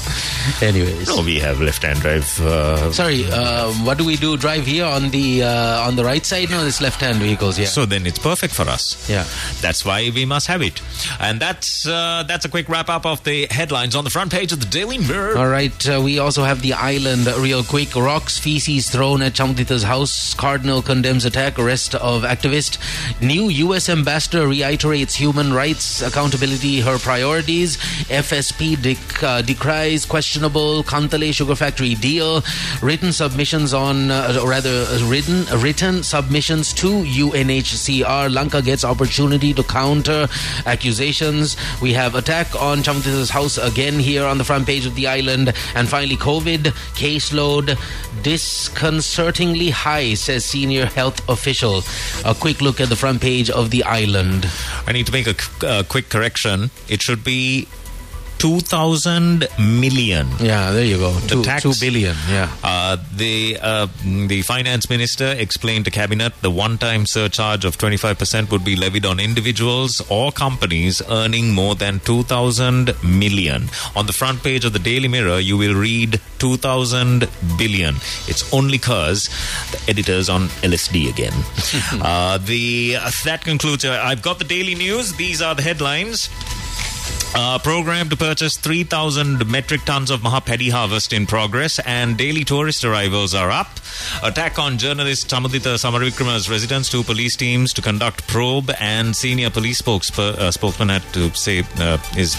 Speaker 2: Anyways.
Speaker 3: No, we have left-hand drive. Uh,
Speaker 2: Sorry, uh, what do we do? Drive here on the uh, on the right side? No, it's left-hand vehicles. Yeah.
Speaker 3: So then it's perfect for us.
Speaker 2: yeah.
Speaker 3: That's why we must have it. And that's uh, that's a quick wrap up of the headlines on the front page of the Daily Mirror.
Speaker 2: All right, uh, we also have the island real quick. Rocks, feces thrown at Chamudita's house. Cardinal condemns attack, arrest of activist. New U.S. ambassador reiterates human rights accountability, her priorities. FSP dec- uh, decries questionable Kantale Sugar Factory deal. Written submissions on, uh, or rather, uh, written written submissions to UNHCR. Lanka gets opportunity to counter accusations. We have attack on Chamudita's house again here on the front page of the island. And finally, COVID caseload disconcertingly high, says senior health official. A quick look at the front page of the island.
Speaker 3: I need to make a uh, quick correction. It should be 2,000 million.
Speaker 2: Yeah, there you go.
Speaker 3: The
Speaker 2: Two,
Speaker 3: tax-
Speaker 2: two billion. Yeah.
Speaker 3: Uh, the uh, the finance minister explained to cabinet the one-time surcharge of 25% would be levied on individuals or companies earning more than 2000 million. On the front page of the Daily Mirror, you will read 2000 billion. It's only cause the editor's on LSD again. uh, the that concludes. Uh, I've got the daily news. These are the headlines. Uh, program to purchase 3,000 metric tons of Maha paddy harvest in progress, and daily tourist arrivals are up. Attack on journalist Samudita Samarawickrama's residence. Two police teams to conduct probe, and senior police spokesper, uh, spokesman had to say uh, is.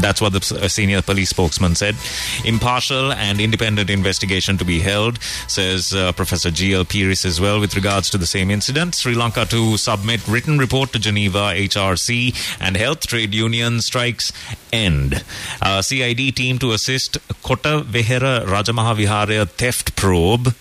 Speaker 3: That's what the uh, senior police spokesman said. Impartial and independent investigation to be held, says uh, Professor G.L. Piris as well with regards to the same incident. Sri Lanka to submit written report to Geneva HRC and health trade union strikes end. Uh, CID team to assist Kota Vehera Rajamaha Viharaya theft probe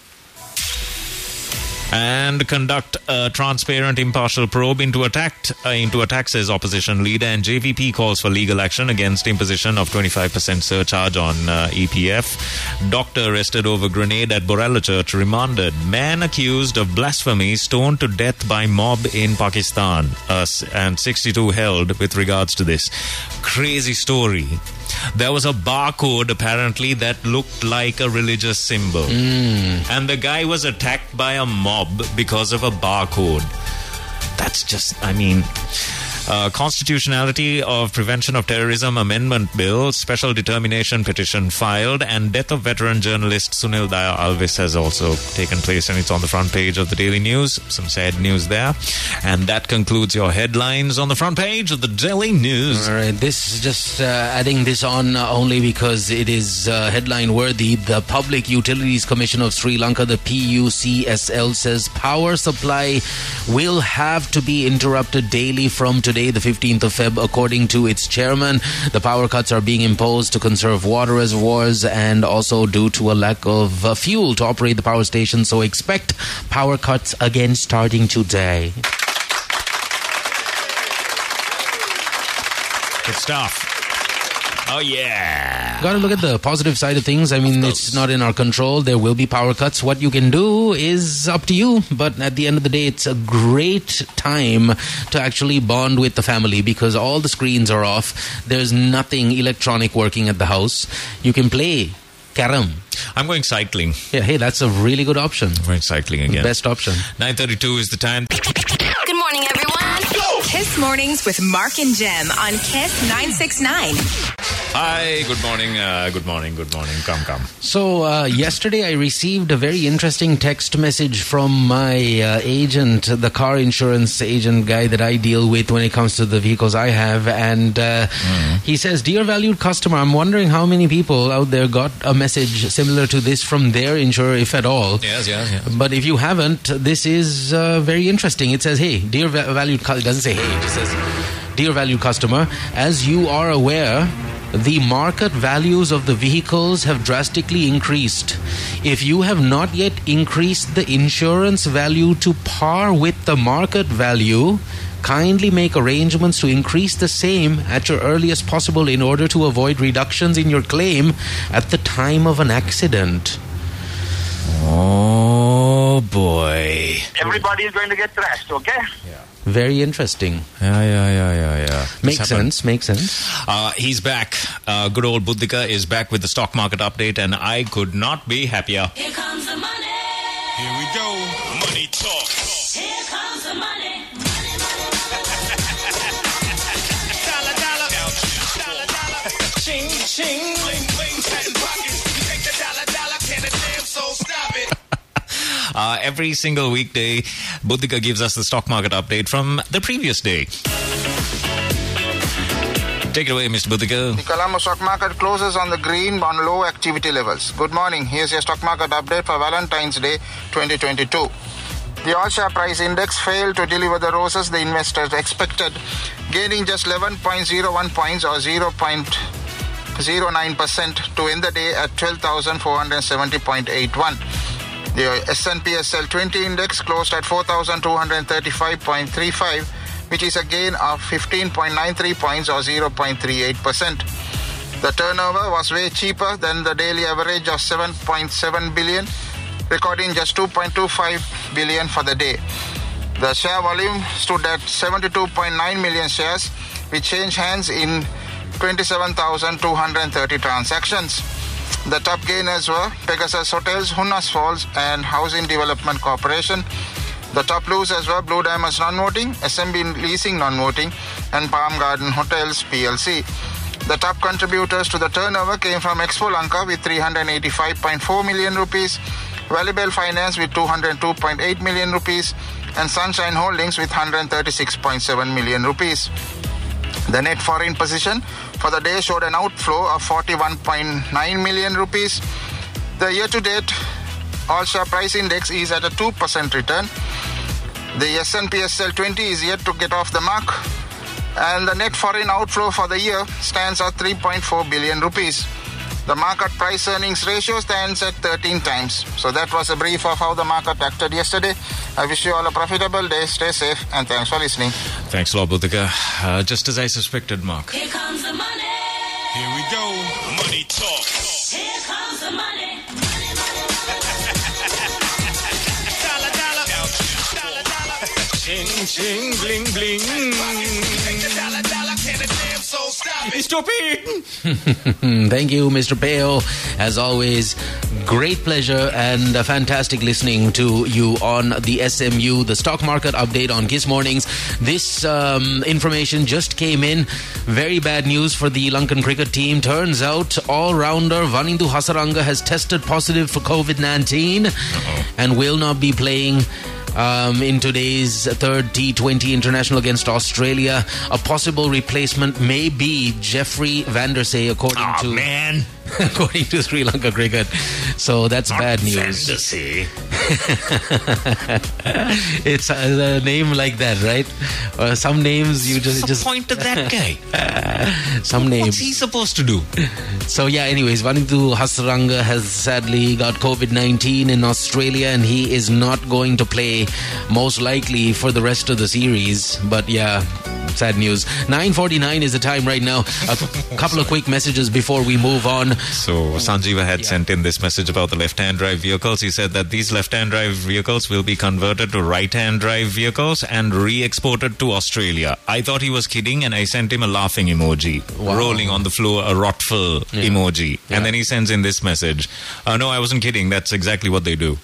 Speaker 3: and conduct a transparent, impartial probe into attack uh, into attack says opposition leader, and JVP calls for legal action against imposition of 25% surcharge on uh, EPF. Doctor arrested over grenade at Borella Church remanded. Man accused of blasphemy stoned to death by mob in Pakistan, uh, and 62 held with regards to this crazy story. There was a barcode apparently that looked like a religious symbol. Hmm. And the guy was attacked by a mob because of a barcode. That's just, I mean. Uh, constitutionality of Prevention of Terrorism Amendment Bill, special determination petition filed, and death of veteran journalist Sunil Daya Alvis has also taken place, and it's on the front page of the Daily News. Some sad news there. And that concludes your headlines on the front page of the Daily News.
Speaker 2: All right, this is just uh, adding this on only because it is uh, headline worthy. The Public Utilities Commission of Sri Lanka, the PUCSL, says power supply will have to be interrupted daily from today, the 15th of Feb, according to its chairman. The power cuts are being imposed to conserve water reservoirs and also due to a lack of uh, fuel to operate the power station. So expect power cuts again starting today.
Speaker 3: Good stuff. Oh yeah.
Speaker 2: Got to look at the positive side of things. I mean, it's not in our control. There will be power cuts. What you can do is up to you. But at the end of the day, it's a great time to actually bond with the family because all the screens are off. There's nothing electronic working at the house. You can play carom.
Speaker 3: I'm going cycling.
Speaker 2: Yeah, hey, that's a really good option.
Speaker 3: I'm going cycling again.
Speaker 2: Best option.
Speaker 3: 9:32 is the time.
Speaker 1: Good morning, everyone. Kiss Mornings with Mark and Jem on Kiss 969.
Speaker 3: Hi. Good morning. Uh, good morning. Good morning. Come, come.
Speaker 2: So, uh, yesterday I received a very interesting text message from my uh, agent, the car insurance agent guy that I deal with when it comes to the vehicles I have. And uh, he says, Dear valued customer, I'm wondering how many people out there got a message similar to this from their insurer, if at all.
Speaker 3: Yes, yes, yes.
Speaker 2: But if you haven't, this is uh, very interesting. It says, Hey, dear valued customer, it doesn't say hey, it just says, Dear valued customer, as you are aware, the market values of the vehicles have drastically increased. If you have not yet increased the insurance value to par with the market value, kindly make arrangements to increase the same at your earliest possible in order to avoid reductions in your claim at the time of an accident.
Speaker 3: Oh boy.
Speaker 5: everybody is going to get thrashed, okay?
Speaker 2: Very interesting.
Speaker 3: Yeah, yeah, yeah, yeah, yeah.
Speaker 2: Makes sense, makes sense.
Speaker 3: Uh, he's back. Uh, good old Buddhika is back with the stock market update, and I could not be happier.
Speaker 6: Here comes the money.
Speaker 7: Here we go. Money talk.
Speaker 6: Here comes the money.
Speaker 7: Dollar, dollar. Dollar, dollar. Ching, ching.
Speaker 3: Uh, every single weekday, Buddhika gives us the stock market update from the previous day. Take it away, Mr. Buddhika.
Speaker 8: The Colombo stock market closes on the green on low activity levels. Good morning. Here's your stock market update for Valentine's Day 2022. The all share price index failed to deliver the roses the investors expected, gaining just 11.01 points or 0.09% to end the day at 12,470.81. The S&P SL 20 index closed at 4,235.35, which is a gain of 15.93 points or 0.38%. The turnover was way cheaper than the daily average of 7.7 billion, recording just 2.25 billion for the day. The share volume stood at 72.9 million shares, which changed hands in 27,230 transactions. The top gainers were Pegasus Hotels, Hunas Falls, and Housing Development Corporation. The top losers were Blue Diamonds non-voting, SMB Leasing non-voting, and Palm Garden Hotels PLC. The top contributors to the turnover came from Expolanka with 385.4 million rupees, Vallibel Finance with 202.8 million rupees, and Sunshine Holdings with 136.7 million rupees. The net foreign position for the day showed an outflow of 41.9 million rupees. The year-to-date all share price index is at a 2% return. The S&P SL 20 is yet to get off the mark, and the net foreign outflow for the year stands at 3.4 billion rupees. The market price earnings ratio stands at 13 times. So that was a brief of how the market acted yesterday. I wish you all a profitable day. Stay safe, and thanks for listening.
Speaker 3: Thanks a lot, Buddhika. Uh, just as I suspected, Mark.
Speaker 6: Here comes the money.
Speaker 7: Here we go. Money talk.
Speaker 6: Here comes the money.
Speaker 7: Dollar, dollar. Dollar, dollar. Ching, ching, bling, bling. Take the dollar, dollar. Can a damn soul stop it?
Speaker 3: Stupid!
Speaker 2: Hmm, Thank you, Mr. Peo. As always, great pleasure and uh, fantastic listening to you on the SMU, the stock market update on Kiss Mornings. This um, information just came in. Very bad news for the Lankan cricket team. Turns out all rounder Wanindu Hasaranga has tested positive for COVID 19 and will not be playing. Um, in today's third T20 international against Australia, a possible replacement may be Jeffrey Vandersay, according
Speaker 3: Aw,
Speaker 2: to
Speaker 3: man.
Speaker 2: according to Sri Lanka cricket. So that's bad news.
Speaker 3: Fantasy.
Speaker 2: It's a, a name like that, right? Uh, some names you just just
Speaker 3: point of that guy?
Speaker 2: some names.
Speaker 3: What's he supposed to do?
Speaker 2: So yeah, anyways, Wanindu Hasaranga has sadly got COVID nineteen in Australia, and he is not going to play, most likely for the rest of the series. But yeah, sad news. 9:49 is the time right now. A couple of quick messages before we move on.
Speaker 3: So Sanjeeva had sent in this message about the left-hand drive vehicles. He said that these left-hand drive vehicles will be converted to right-hand drive vehicles and re-exported to Australia. I thought he was kidding, and I sent him a laughing emoji,
Speaker 2: Wow.
Speaker 3: rolling on the floor, a rotful
Speaker 2: Yeah.
Speaker 3: emoji,
Speaker 2: Yeah.
Speaker 3: and then he sends in this message. Uh, no, I wasn't kidding. That's exactly what they do.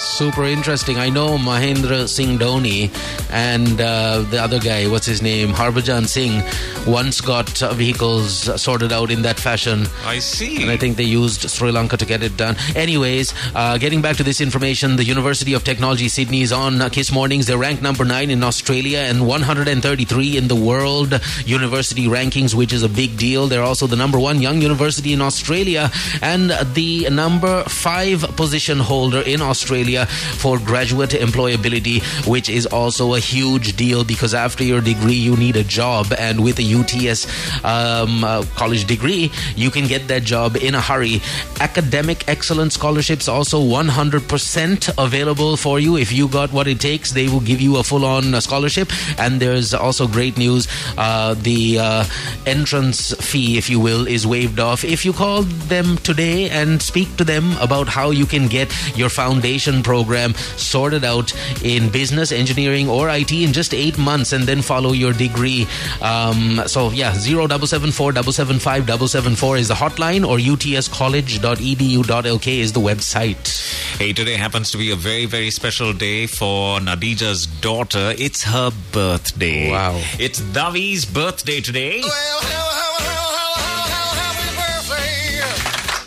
Speaker 2: Super interesting. I know Mahendra Singh Dhoni and uh, the other guy, what's his name, Harbhajan Singh, once got uh, vehicles sorted out in that fashion.
Speaker 3: I see.
Speaker 2: And I think they used Sri Lanka to get it done. Anyways, uh, getting back to this information, the University of Technology Sydney is on Kiss Mornings. They're ranked number nine in Australia and 133 in the world university rankings, which is a big deal. They're also the number one young university in Australia and the number five position holder in Australia for graduate employability, which is also a huge deal because after your degree, you need a job. And with a UTS um, uh, college degree, you can get that job in a hurry. Academic excellence scholarships also 100% available for you. If you got what it takes, they will give you a full on scholarship. And there's also great news uh, the uh, entrance fee, if you will, is waived off. If you call them today and speak to them about how you can get your foundation program sorted out in business, engineering, or IT in just eight months and then follow your degree. Um, so, yeah, 0774 775 774 is the hotline or utscollege.edu.lk is the website.
Speaker 3: Hey, today happens to be a very, very special day for Nadija's daughter. It's her birthday.
Speaker 2: Wow.
Speaker 3: It's Davi's birthday today.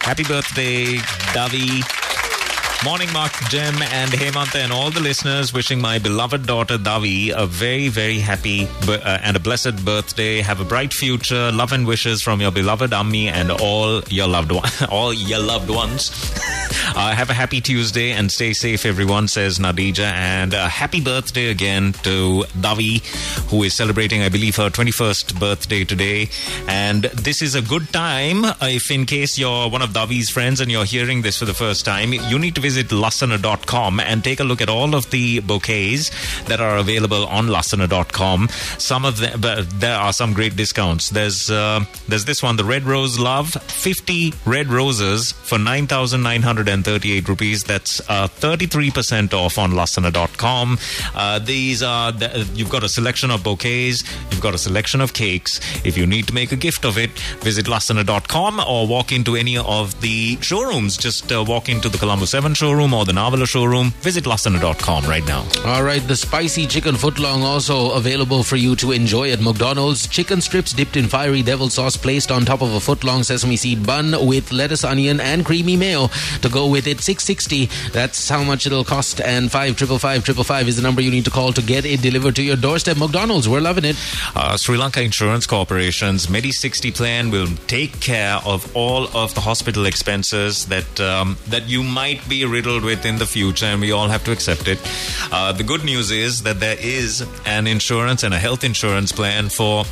Speaker 3: Happy birthday, Davi. Morning, Mark, Jim, and Hemanta, and all the listeners. Wishing my beloved daughter Davi a very, very happy uh, and a blessed birthday. Have a bright future. Love and wishes from your beloved Ammi and all your loved one, all your loved ones. uh, have a happy Tuesday and stay safe, everyone. Says Nadija, and uh, happy birthday again to Davi, who is celebrating, I believe, her 21st birthday today. And this is a good time uh, if, in case you're one of Davi's friends and you're hearing this for the first time, you need to visit lassana.com and take a look at all of the bouquets that are available on lassana.com. Some of them, there are some great discounts. There's uh, there's this one, the Red Rose Love, 50 red roses for 9,938 rupees. That's uh, 33% off on lassana.com. Uh, these are the, you've got a selection of bouquets, you've got a selection of cakes. If you need to make a gift of it, visit lassana.com or walk into any of the showrooms. Just uh, walk into the Colombo 7 showroom or the Nawala showroom. Visit lassana.com right now.
Speaker 2: All right, the spicy chicken footlong also available for you to enjoy at McDonald's. Chicken strips dipped in fiery devil sauce placed on top of a footlong sesame seed bun with lettuce, onion, and creamy mayo to go with it. 660. That's how much it'll cost. And five triple five triple five is the number you need to call to get it delivered to your doorstep. McDonald's, we're loving it.
Speaker 3: Uh, Sri Lanka Insurance Corporation's Medi60 plan will take care of all of the hospital expenses that um, that you might be riddled with in the future, and we all have to accept it. Uh, the good news is that there is an insurance and a health insurance plan for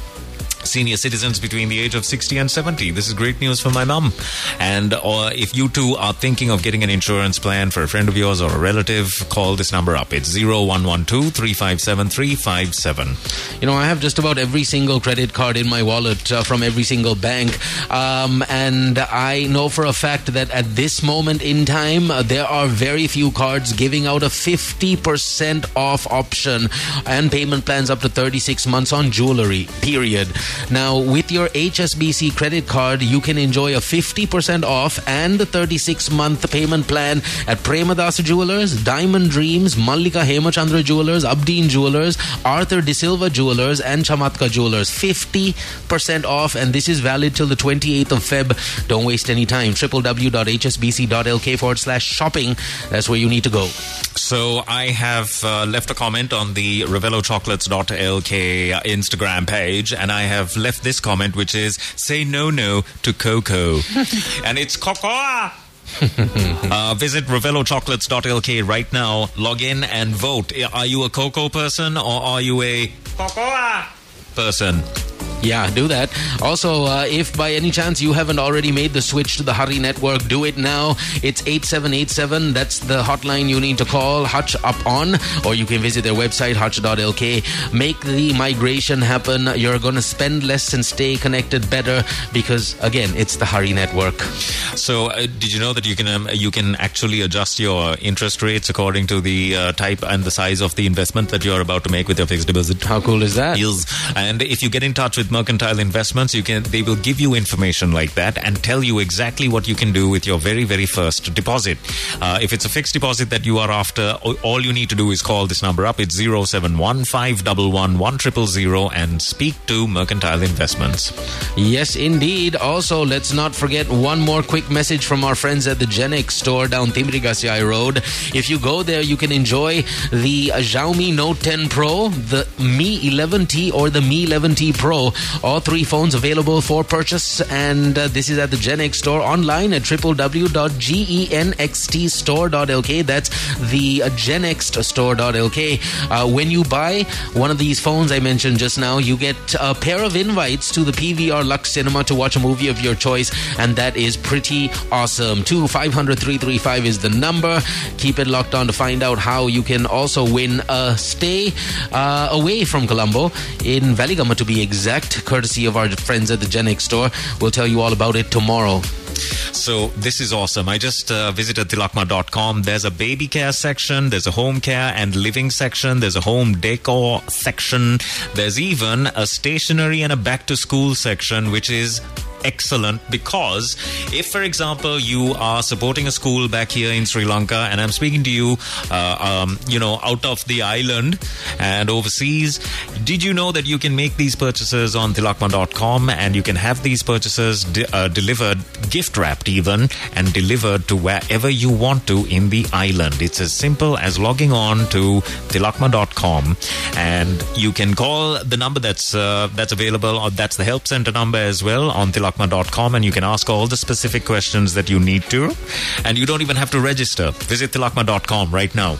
Speaker 3: senior citizens between the age of 60 and 70. This is great news for my mum. And or if you too are thinking of getting an insurance plan for a friend of yours or a relative, call this number up. It's 0112 357 357.
Speaker 2: You know, I have just about every single credit card in my wallet uh, from every single bank. Um, and I know for a fact that at this moment in time, uh, there are very few cards giving out a 50% off option and payment plans up to 36 months on jewelry, period. Now, with your HSBC credit card, you can enjoy a 50% off and a 36 month payment plan at Premadasa Jewelers, Diamond Dreams, Mallika Hemachandra Jewelers, Abdeen Jewelers, Arthur De Silva Jewelers, and Chamatka Jewelers. 50% off, and this is valid till the 28th of Feb. Don't waste any time. www.hsbc.lk forward slash shopping. That's where you need to go.
Speaker 3: So I have uh, left a comment on the RevelloChocolates.lk Instagram page, and I have left this comment, which is "Say no no to cocoa," and it's cocoa. uh, visit RevelloChocolates.lk right now. Log in and vote. Are you a cocoa person or are you a cocoa person?
Speaker 2: Yeah, do that. Also, uh, if by any chance you haven't already made the switch to the Hari network, do it now. It's 8787. That's the hotline you need to call Hutch up on, or you can visit their website, hutch.lk. Make the migration happen. You're going to spend less and stay connected better because, again, it's the Hari network.
Speaker 3: So, uh, did you know that you can um, you can actually adjust your interest rates according to the uh, type and the size of the investment that you are about to make with your fixed deposit?
Speaker 2: How cool is that?
Speaker 3: Yes. And if you get in touch with Mercantile Investments, you can they will give you information like that and tell you exactly what you can do with your very very first deposit. Uh, if it's a fixed deposit that you are after, all you need to do is call this number up. It's zero seven one five double one one triple zero and speak to Mercantile Investments.
Speaker 2: Yes, indeed. Also, let's not forget one more quick message from our friends at the Genex store down Thimbirigasyaya Road. If you go there, you can enjoy the Xiaomi Note 10 Pro, the Mi 11T, or the Mi 11T Pro. All three phones available for purchase, and uh, this is at the Genex store online at www.genxtstore.lk. That's the uh, genextstore.lk. Uh, when you buy one of these phones I mentioned just now, you get a pair of invites to the PVR Lux Cinema to watch a movie of your choice, and that is pretty awesome. Two five hundred three three five is the number. Keep it locked on to find out how you can also win a stay uh, away from Colombo in Weligama to be exact, courtesy of our friends at the Genex store. We'll tell you all about it tomorrow.
Speaker 3: So this is awesome. I just uh, visited tilakma.com. There's a baby care section, there's a home care and living section, there's a home decor section, there's even a stationery and a back to school section, which is excellent because if for example you are supporting a school back here in sri lanka and i'm speaking to you uh, um, you know out of the island and overseas did you know that you can make these purchases on tilakma.com and you can have these purchases de- uh, delivered gift wrapped even and delivered to wherever you want to in the island? It's as simple as logging on to tilakma.com and you can call the number that's uh, that's available or that's the help center number as well on tilakma.com and you can ask all the specific questions that you need to. And you don't even have to register. Visit tilakma.com right now.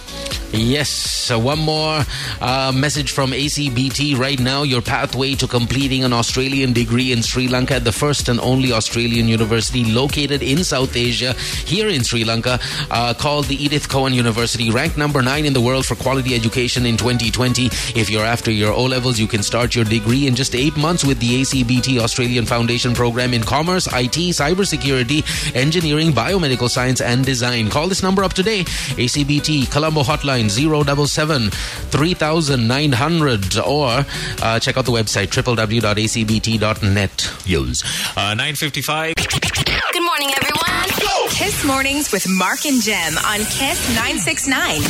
Speaker 2: Yes, so one more uh, message from ACBT right now. Your pathway to completing an Australian degree in Sri Lanka the first and only Australian university located in South Asia, here in Sri Lanka, uh, called the Edith Cowan University, ranked number nine in the world for quality education in 2020. If you're after your O levels, you can start your degree in just eight months with the ACBT Australian Foundation program in commerce, IT, cybersecurity, engineering, biomedical science, and design. Call this number up today. ACBT Colombo Hotline 077 3900 or uh, check out the website www.acbt.net.
Speaker 3: Yes. Uh, 955
Speaker 1: Good morning, everyone. Kiss Mornings with Mark and Jem on Kiss 969.